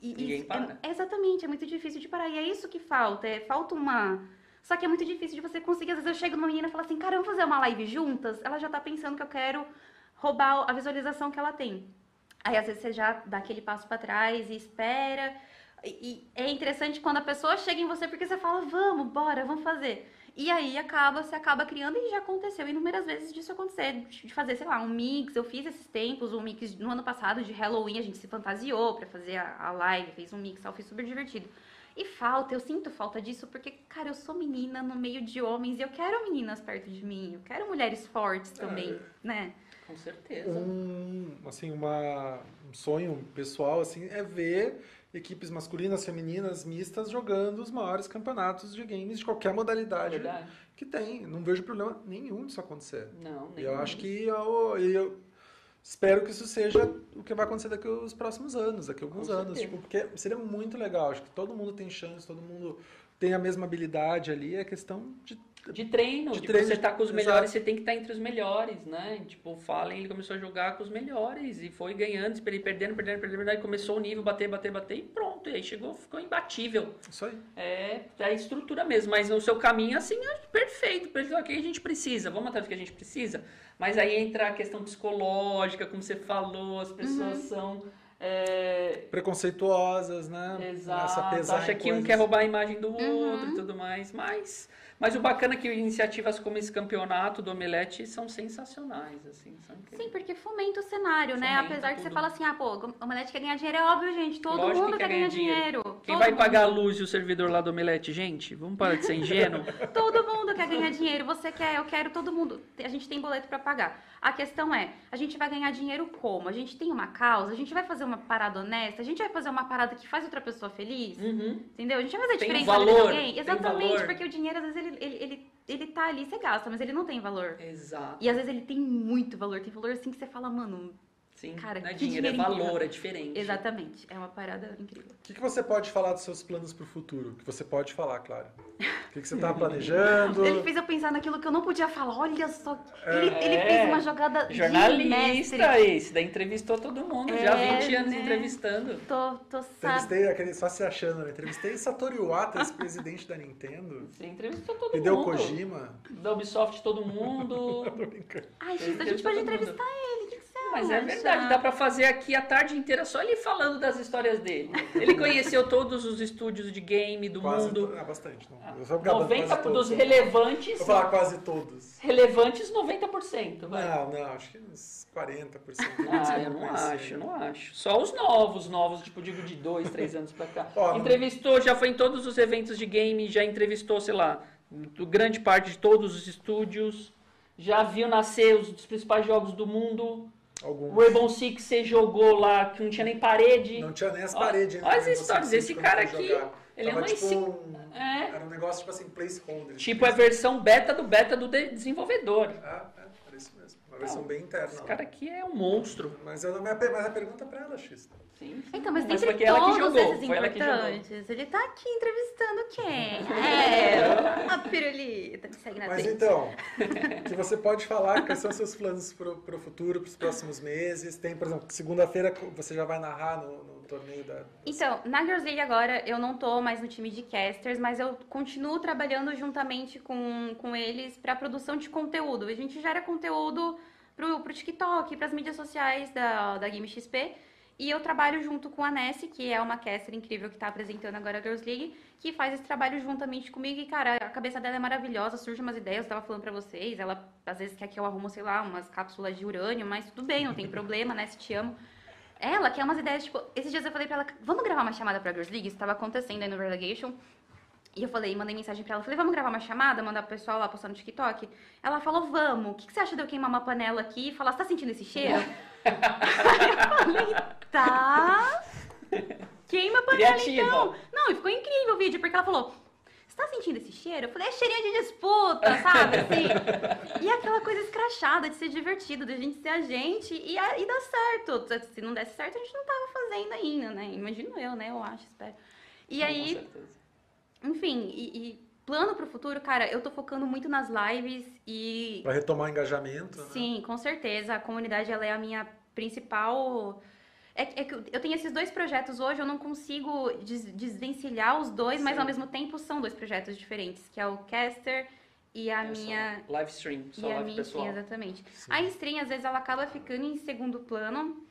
E, Ninguém isso para. É, exatamente, é muito difícil de parar. E é isso que falta. É, falta uma. Só que é muito difícil de você conseguir. Às vezes eu chego numa menina e falo assim, cara, vamos fazer uma live juntas? Ela já tá pensando que eu quero roubar a visualização que ela tem. Aí às vezes você já dá aquele passo pra trás e espera. E, e é interessante quando a pessoa chega em você porque você fala, vamos, bora, vamos fazer. E aí acaba, você acaba criando e já aconteceu inúmeras vezes disso acontecer, de fazer, sei lá, um mix. Eu fiz esses tempos, um mix no ano passado de Halloween, a gente se fantasiou pra fazer a, a live, fez um mix, tal, foi super divertido. E falta, eu sinto falta disso porque, cara, eu sou menina no meio de homens e eu quero meninas perto de mim, eu quero mulheres fortes também, né? Com certeza. um, assim, uma, um sonho pessoal assim, é ver equipes masculinas, femininas, mistas jogando os maiores campeonatos de games de qualquer modalidade Verdade. que tem. Não vejo problema nenhum disso acontecer. Não, E eu nenhum. acho que eu, eu espero que isso seja o que vai acontecer daqui aos próximos anos, daqui a alguns Com anos, tipo, porque seria muito legal. Acho que todo mundo tem chance, todo mundo tem a mesma habilidade ali. É questão de De treino, De de, treino, você estar com os exato. melhores, você tem que estar entre os melhores, né? Tipo, o Fallen, ele começou a jogar com os melhores e foi ganhando, ele perdendo, perdendo, perdendo, perdendo, começou o nível, bater, bater, bater e pronto. E aí chegou, ficou imbatível. isso aí. É, é a estrutura mesmo, mas no seu caminho, assim, é perfeito, perfeito, o que a gente precisa, vamos atrás do que a gente precisa. Mas aí entra a questão psicológica, como você falou, as pessoas são... é, Preconceituosas, né? Exato. Acha que um coisas. quer roubar a imagem do Uhum. outro e tudo mais. Mas, mas o bacana é que iniciativas como esse campeonato do Omelete são sensacionais, assim. São. Sim, porque fomenta o cenário, né? Fomenta Apesar que você tudo. fala assim, ah, pô, o Omelete quer ganhar dinheiro, é óbvio, gente. Todo Lógico mundo que quer ganhar dinheiro. Quem Todo vai mundo. pagar a luz e o servidor lá do Omelete? Gente, vamos parar de ser ingênuo. Todo mundo quer ganhar dinheiro. Você quer, eu quero, todo mundo. A gente tem boleto pra pagar. A questão é, a gente vai ganhar dinheiro como? A gente tem uma causa? A gente vai fazer uma parada honesta? A gente vai fazer uma parada que faz outra pessoa feliz? Uhum. Entendeu? A gente vai fazer Tem diferença na vida valor, de alguém? Exatamente, valor. porque o dinheiro, às vezes, ele, ele, ele, ele tá ali, você gasta, mas ele não tem valor. Exato. E às vezes ele tem muito valor. Tem valor assim que você fala, mano, Sim, Cara, não é dinheiro, é valor, é diferente. Exatamente. É uma parada incrível. O que, que você pode falar dos seus planos pro futuro? Que você pode falar, claro. O que, que você tá planejando? Ele fez eu pensar naquilo que eu não podia falar. Olha só. Ele, ele É. fez uma jogada de Jornalista, esse, daí entrevistou todo mundo, É, já 20 anos né? entrevistando. Tô, tô. Entrevistei aquele, só se achando, né? Entrevistei Satoru Iwata, ex-presidente da Nintendo. Você entrevistou todo Hideo mundo. Kojima. Da Ubisoft, todo mundo. Tô brincando. Ai, Ele X, a gente pode todo mundo. entrevistar ele. Mas é acha? verdade, dá pra fazer aqui a tarde inteira só ele falando das histórias dele. Ele conheceu todos os estúdios de game do Quase mundo. Ah, bastante. Não. Eu sou gabando 90 quase dos todos. relevantes. Vou falar quase todos. Relevantes, 90%. Vai. Não, não, acho que uns 40%. Ah, eu não acho, não acho. Só os novos, novos, tipo, digo de dois, três anos pra cá. Ó, não- entrevistou, já foi em todos os eventos de game, já entrevistou, sei lá, grande parte de todos os estúdios. Já viu nascer os dos principais jogos do mundo. Alguns. O Rainbow Six você jogou lá, que não tinha nem parede. Não tinha nem as paredes. olha as né, histórias, esse quando cara foi aqui, ele é Tava uma tipo enci- um... É. Era um negócio tipo assim, placeholder. Tipo, é a versão beta do beta do de- desenvolvedor. Ah, é, era isso mesmo. Uma versão bem interna. Esse cara aqui é um monstro. Mas, eu não, mas a pergunta é pra ela, Xista. Sim, sim. Então, mas, Mas dentre foi que ela que todos jogou, esses foi que importantes, ele tá aqui entrevistando quem? É, a pirulita. Me segue na Mas Twitch. então, que você pode falar quais são os seus planos pro, pro futuro, pros próximos meses. Tem, por exemplo, segunda-feira você já vai narrar no, no torneio da... Então, na Girls League agora eu não tô mais no time de casters, mas eu continuo trabalhando juntamente com, com eles pra produção de conteúdo. A gente gera conteúdo pro, pro TikTok, pras mídias sociais da, da Game XP. E eu trabalho junto com a Nessie, que é uma caster incrível que tá apresentando agora a Girls League, que faz esse trabalho juntamente comigo. E, cara, a cabeça dela é maravilhosa, surge umas ideias, eu tava falando pra vocês. Ela, às vezes, quer que eu arrumo, sei lá, umas cápsulas de urânio, mas tudo bem, não tem problema, Nessie, te amo. Ela quer umas ideias, tipo, esses dias eu falei pra ela, vamos gravar uma chamada pra Girls League? Isso tava acontecendo aí no Relegation. E eu falei, mandei mensagem pra ela, falei, vamos gravar uma chamada, mandar pro pessoal lá postar no TikTok? Ela falou, vamos. O que, que você acha de eu queimar uma panela aqui e falar, você tá sentindo esse cheiro? Aí eu falei, tá. Queima a panela Criativa. então. Não, e ficou incrível o vídeo, porque ela falou, você tá sentindo esse cheiro? Eu falei, é cheirinho de disputa, sabe? Assim. E aquela coisa escrachada de ser divertido, de a gente ser a gente e, a- e dar certo. Se não desse certo, a gente não tava fazendo ainda, né? Imagino eu, né? Eu acho, espero. E Com aí, certeza. Enfim, e, e plano pro futuro, cara, eu tô focando muito nas lives e Pra retomar o engajamento, né? Sim, com certeza. A comunidade ela é a minha principal. É, que- é que eu- tenho esses dois projetos hoje, eu não consigo des- desvencilhar os dois, mas Sim. ao mesmo tempo são dois projetos diferentes, que é o Caster e a É só minha. Live stream, só E a live minha pessoal. stream, exatamente. Sim. A stream, às vezes, ela acaba ficando em segundo plano,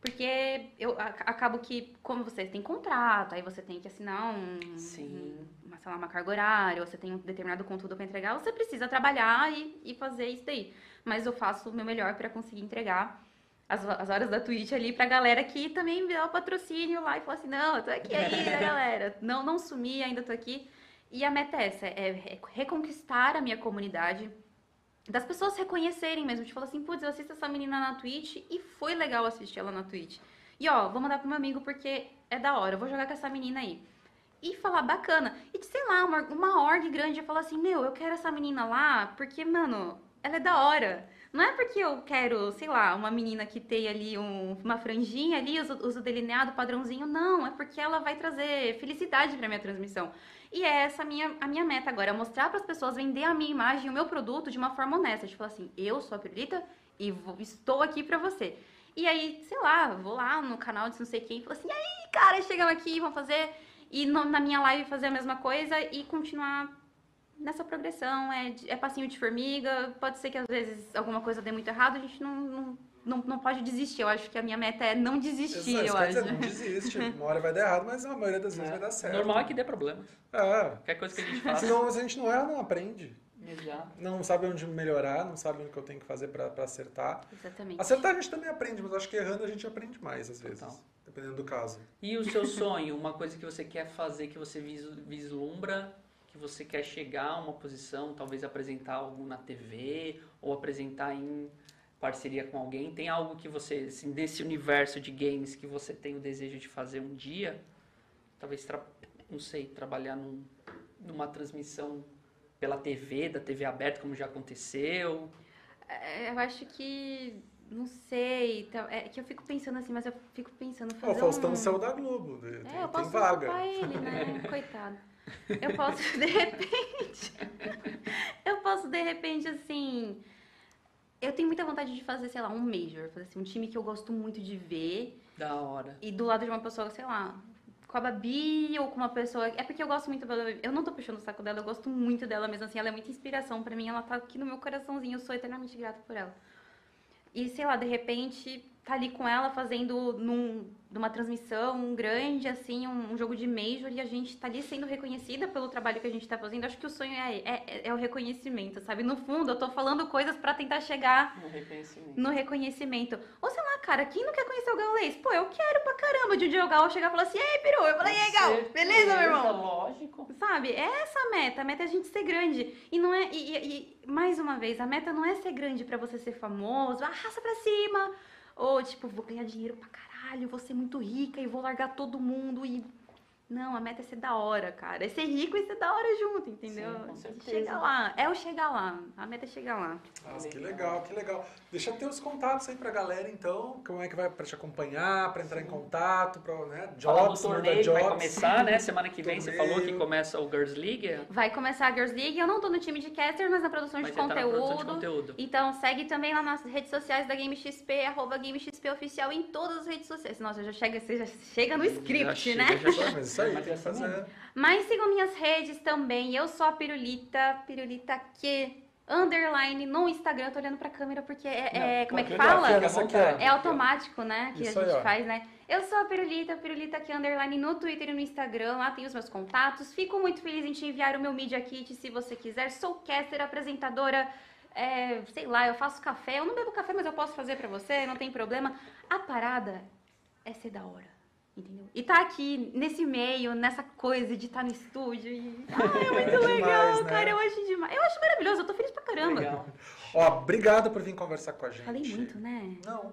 porque eu acabo que, como vocês têm contrato, aí você tem que assinar um, Sim. uma, sei lá, uma carga horária, você tem um determinado conteúdo para entregar, você precisa trabalhar e, e fazer isso daí. Mas eu faço o meu melhor para conseguir entregar as, as horas da Twitch ali pra galera que também me dá o patrocínio lá e fala assim, não, eu tô aqui ainda, galera. Não, não sumi, ainda tô aqui. E a meta é essa, é re- reconquistar a minha comunidade, das pessoas reconhecerem mesmo, de falar assim, putz, eu assisto essa menina na Twitch e foi legal assistir ela na Twitch. E ó, vou mandar pro meu amigo porque é da hora, eu vou jogar com essa menina aí. E falar bacana. E de, sei lá, uma, uma org grande falar assim, meu, eu quero essa menina lá porque, mano, ela é da hora. Não é porque eu quero, sei lá, uma menina que tem ali um- uma franjinha ali, usa, usa o delineado padrãozinho. Não, é porque ela vai trazer felicidade pra minha transmissão. E é essa a minha, a minha meta agora, é mostrar para as pessoas, vender a minha imagem, o meu produto de uma forma honesta. Falar assim, eu sou a Pirulita e vou- estou aqui pra você. E aí, sei lá, vou lá no canal de não sei quem e falo assim, e aí, cara, chegamos aqui, vamos fazer... E no- na minha live fazer a mesma coisa e continuar nessa progressão. É, é passinho de formiga, pode ser que às vezes alguma coisa dê muito errado, a gente não... não não, não pode desistir, eu acho que a minha meta é não desistir, Exato, eu acho. dizer, não desiste. Uma hora vai dar errado, mas a maioria das vezes vai dar certo. Normal é que dê problema. É. Qualquer coisa que a gente faça. Senão, se a gente não erra, não aprende. Exato. Não sabe onde melhorar, não sabe o que eu tenho que fazer pra pra acertar. Exatamente. Acertar a gente também aprende, mas acho que errando a gente aprende mais, às vezes. Total. Dependendo do caso. E o seu sonho, uma coisa que você quer fazer, que você vis- vislumbra, que você quer chegar a uma posição, talvez apresentar algo na TV ou apresentar em parceria com alguém? Tem algo que você, assim, desse universo de games que você tem o desejo de fazer um dia? Talvez, não sei, trabalhar num- numa transmissão pela TV, da TV aberta, como já aconteceu. É, Eu acho que Não sei. tá- É que eu fico pensando assim, mas eu fico pensando Ó, fazer o Faustão um... saiu da Globo. Tem, É, eu tem posso vaga. ocupar ele, né? Coitado. Eu posso, de repente. eu posso, de repente, assim. Eu tenho muita vontade de fazer, sei lá, um Major. Fazer assim, um time que eu gosto muito de ver. Da hora. E do lado de uma pessoa, sei lá, com a Babi ou com uma pessoa. É porque eu gosto muito da Babi. Eu não tô puxando o saco dela, eu gosto muito dela mesmo. Assim, ela é muita inspiração pra mim. Ela tá aqui no meu coraçãozinho. Eu sou eternamente grata por ela. E, sei lá, de repente, tá ali com ela fazendo num, numa transmissão grande, assim, um, um jogo de Major, e a gente tá ali sendo reconhecida pelo trabalho que a gente tá fazendo. Acho que o sonho é, é, é o reconhecimento, sabe? No fundo, eu tô falando coisas pra tentar chegar Um reconhecimento. no reconhecimento. Ou sei lá, cara, quem não quer conhecer o Gaulês? Pô, eu quero pra caramba de um dia o Gal chegar e falar assim, ei, peru, eu falei, ei, Gal, beleza, meu irmão? Lógico. Sabe? É essa a meta. A meta é a gente ser grande. E não é. E, e- e, mais uma vez, a meta não é ser grande pra você ser famoso, arrasta pra cima. Ou tipo, vou ganhar dinheiro pra caralho, vou ser muito rica e vou largar todo mundo e. Não, a meta é ser da hora, cara. É ser rico e ser da hora junto, entendeu? Sim, com certeza. Chegar lá. É o chegar lá. A meta é chegar lá. Nossa, que legal, que legal. Deixa eu ter os contatos aí pra galera, então. Como é que vai pra te acompanhar, pra entrar em contato, pra, né? Jobs, torneio que vai jobs. começar, né? Semana que vem você falou que começa o Girls League. Vai começar a Girls League. Eu não tô no time de caster, mas na produção Mas de você tá na conteúdo. produção de conteúdo. Então segue também lá nas redes sociais da GameXP, arroba GameXP Oficial em todas as redes sociais. Nossa, já chega, você já chega no script, chega, né? já Pô, mas isso aí, tem que fazer. Mas sigam minhas redes também. Eu sou a Pirulita, Pirulita que underline no Instagram. Eu tô olhando pra câmera porque é, é- Não, como é que fala? ó. É automático, né? Que Isso a aí, gente ó. faz, né? Eu sou a Pirulita, Pirulita aqui underline no Twitter e no Instagram. Lá tem os meus contatos. Fico muito feliz em te enviar o meu Media Kit se você quiser. Sou caster, apresentadora. é, sei lá, eu faço café. Eu não bebo café, mas eu posso fazer pra você, não tem problema. A parada é ser da hora. Entendeu? E tá aqui, nesse meio, nessa coisa de estar no estúdio. E... Ah, é muito É demais, legal, né? cara. Eu acho demais. Eu acho maravilhoso, eu tô feliz pra caramba. Legal. Ó, obrigado por vir conversar com a gente. Falei muito, né? Não.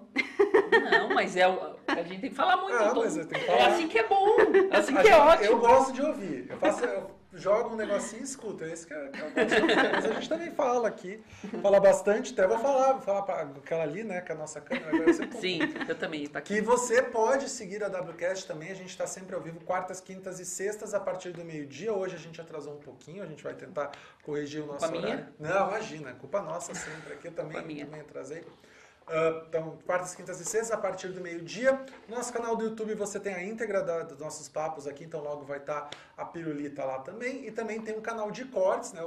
Não, mas é a gente tem que falar muito. Ah, então. mas tem que É falar. assim que é bom. É assim A que é gente- ótimo. Eu gosto de ouvir. Eu, faço, eu jogo um negocinho e escuto. É isso que eu, que ouvir. Mas a gente também fala aqui. Fala bastante. Até vou falar. Vou falar pra aquela ali, né? Com a nossa câmera. Agora eu Sim, eu também. Tá aqui. Que você pode seguir a WCast também. A gente está sempre ao vivo, quartas, quintas e sextas, a partir do meio-dia. Hoje a gente atrasou um pouquinho, a gente vai tentar corrigir o nosso Culpa minha? horário. Não, imagina, culpa nossa sempre. Aqui eu também, minha. também atrasei. Ah, então, quartas, quintas e sextas, a partir do meio-dia. No nosso canal do YouTube você tem a íntegra da- dos nossos papos aqui, então logo vai estar a pirulita lá também. E também tem um canal de cortes, né?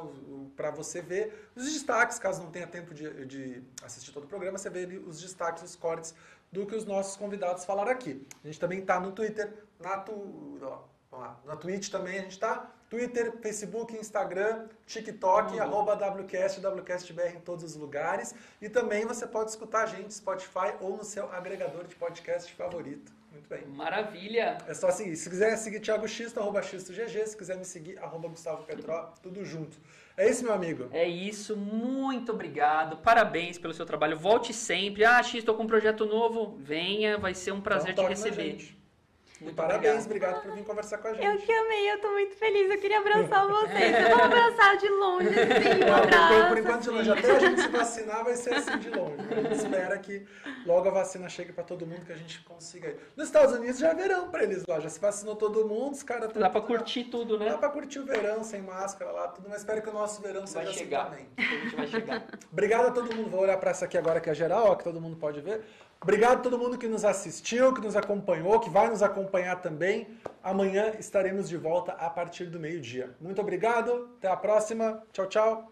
Para você ver os destaques, caso não tenha tempo de, de assistir todo o programa, você vê ali os destaques, os cortes do que os nossos convidados falaram aqui. A gente também está no Twitter, na, tu, ó, lá, na Twitch também a gente está. Twitter, Facebook, Instagram, TikTok, arroba WCast, WCastBR em todos os lugares. E também você pode escutar a gente Spotify ou no seu agregador de podcast favorito. Muito bem. Maravilha. É só seguir. Se quiser seguir Thiago Xisto, arroba XistoGG. Se quiser me seguir, arroba Gustavo Petró, tudo junto. É isso, meu amigo. É isso, muito obrigado. Parabéns pelo seu trabalho. Volte sempre. Ah, X, estou com um projeto novo. Venha, vai ser um prazer um te receber. Muito Parabéns, obrigado. obrigado por vir conversar com a Eu gente. que amei, eu tô muito feliz. Eu queria abraçar vocês. Eu vou abraçar de longe, assim, um abraço. por enquanto, de longe. Até a gente se vacinar vai ser assim de longe. A gente espera que logo a vacina chegue para todo mundo, que a gente consiga ir. Nos Estados Unidos já é verão para eles lá. Já se vacinou todo mundo, os caras... Dá pra curtir tudo, né? Dá pra curtir o verão sem máscara lá, tudo. Mas espero que o nosso verão Vai seja chegar. assim também. A gente vai chegar. Obrigado a todo mundo. Vou olhar para essa aqui agora que é geral, ó, que todo mundo pode ver. Obrigado a todo mundo que nos assistiu, que nos acompanhou, que vai nos acompanhar também. Amanhã estaremos de volta a partir do meio-dia. Muito obrigado. Até a próxima. Tchau, tchau.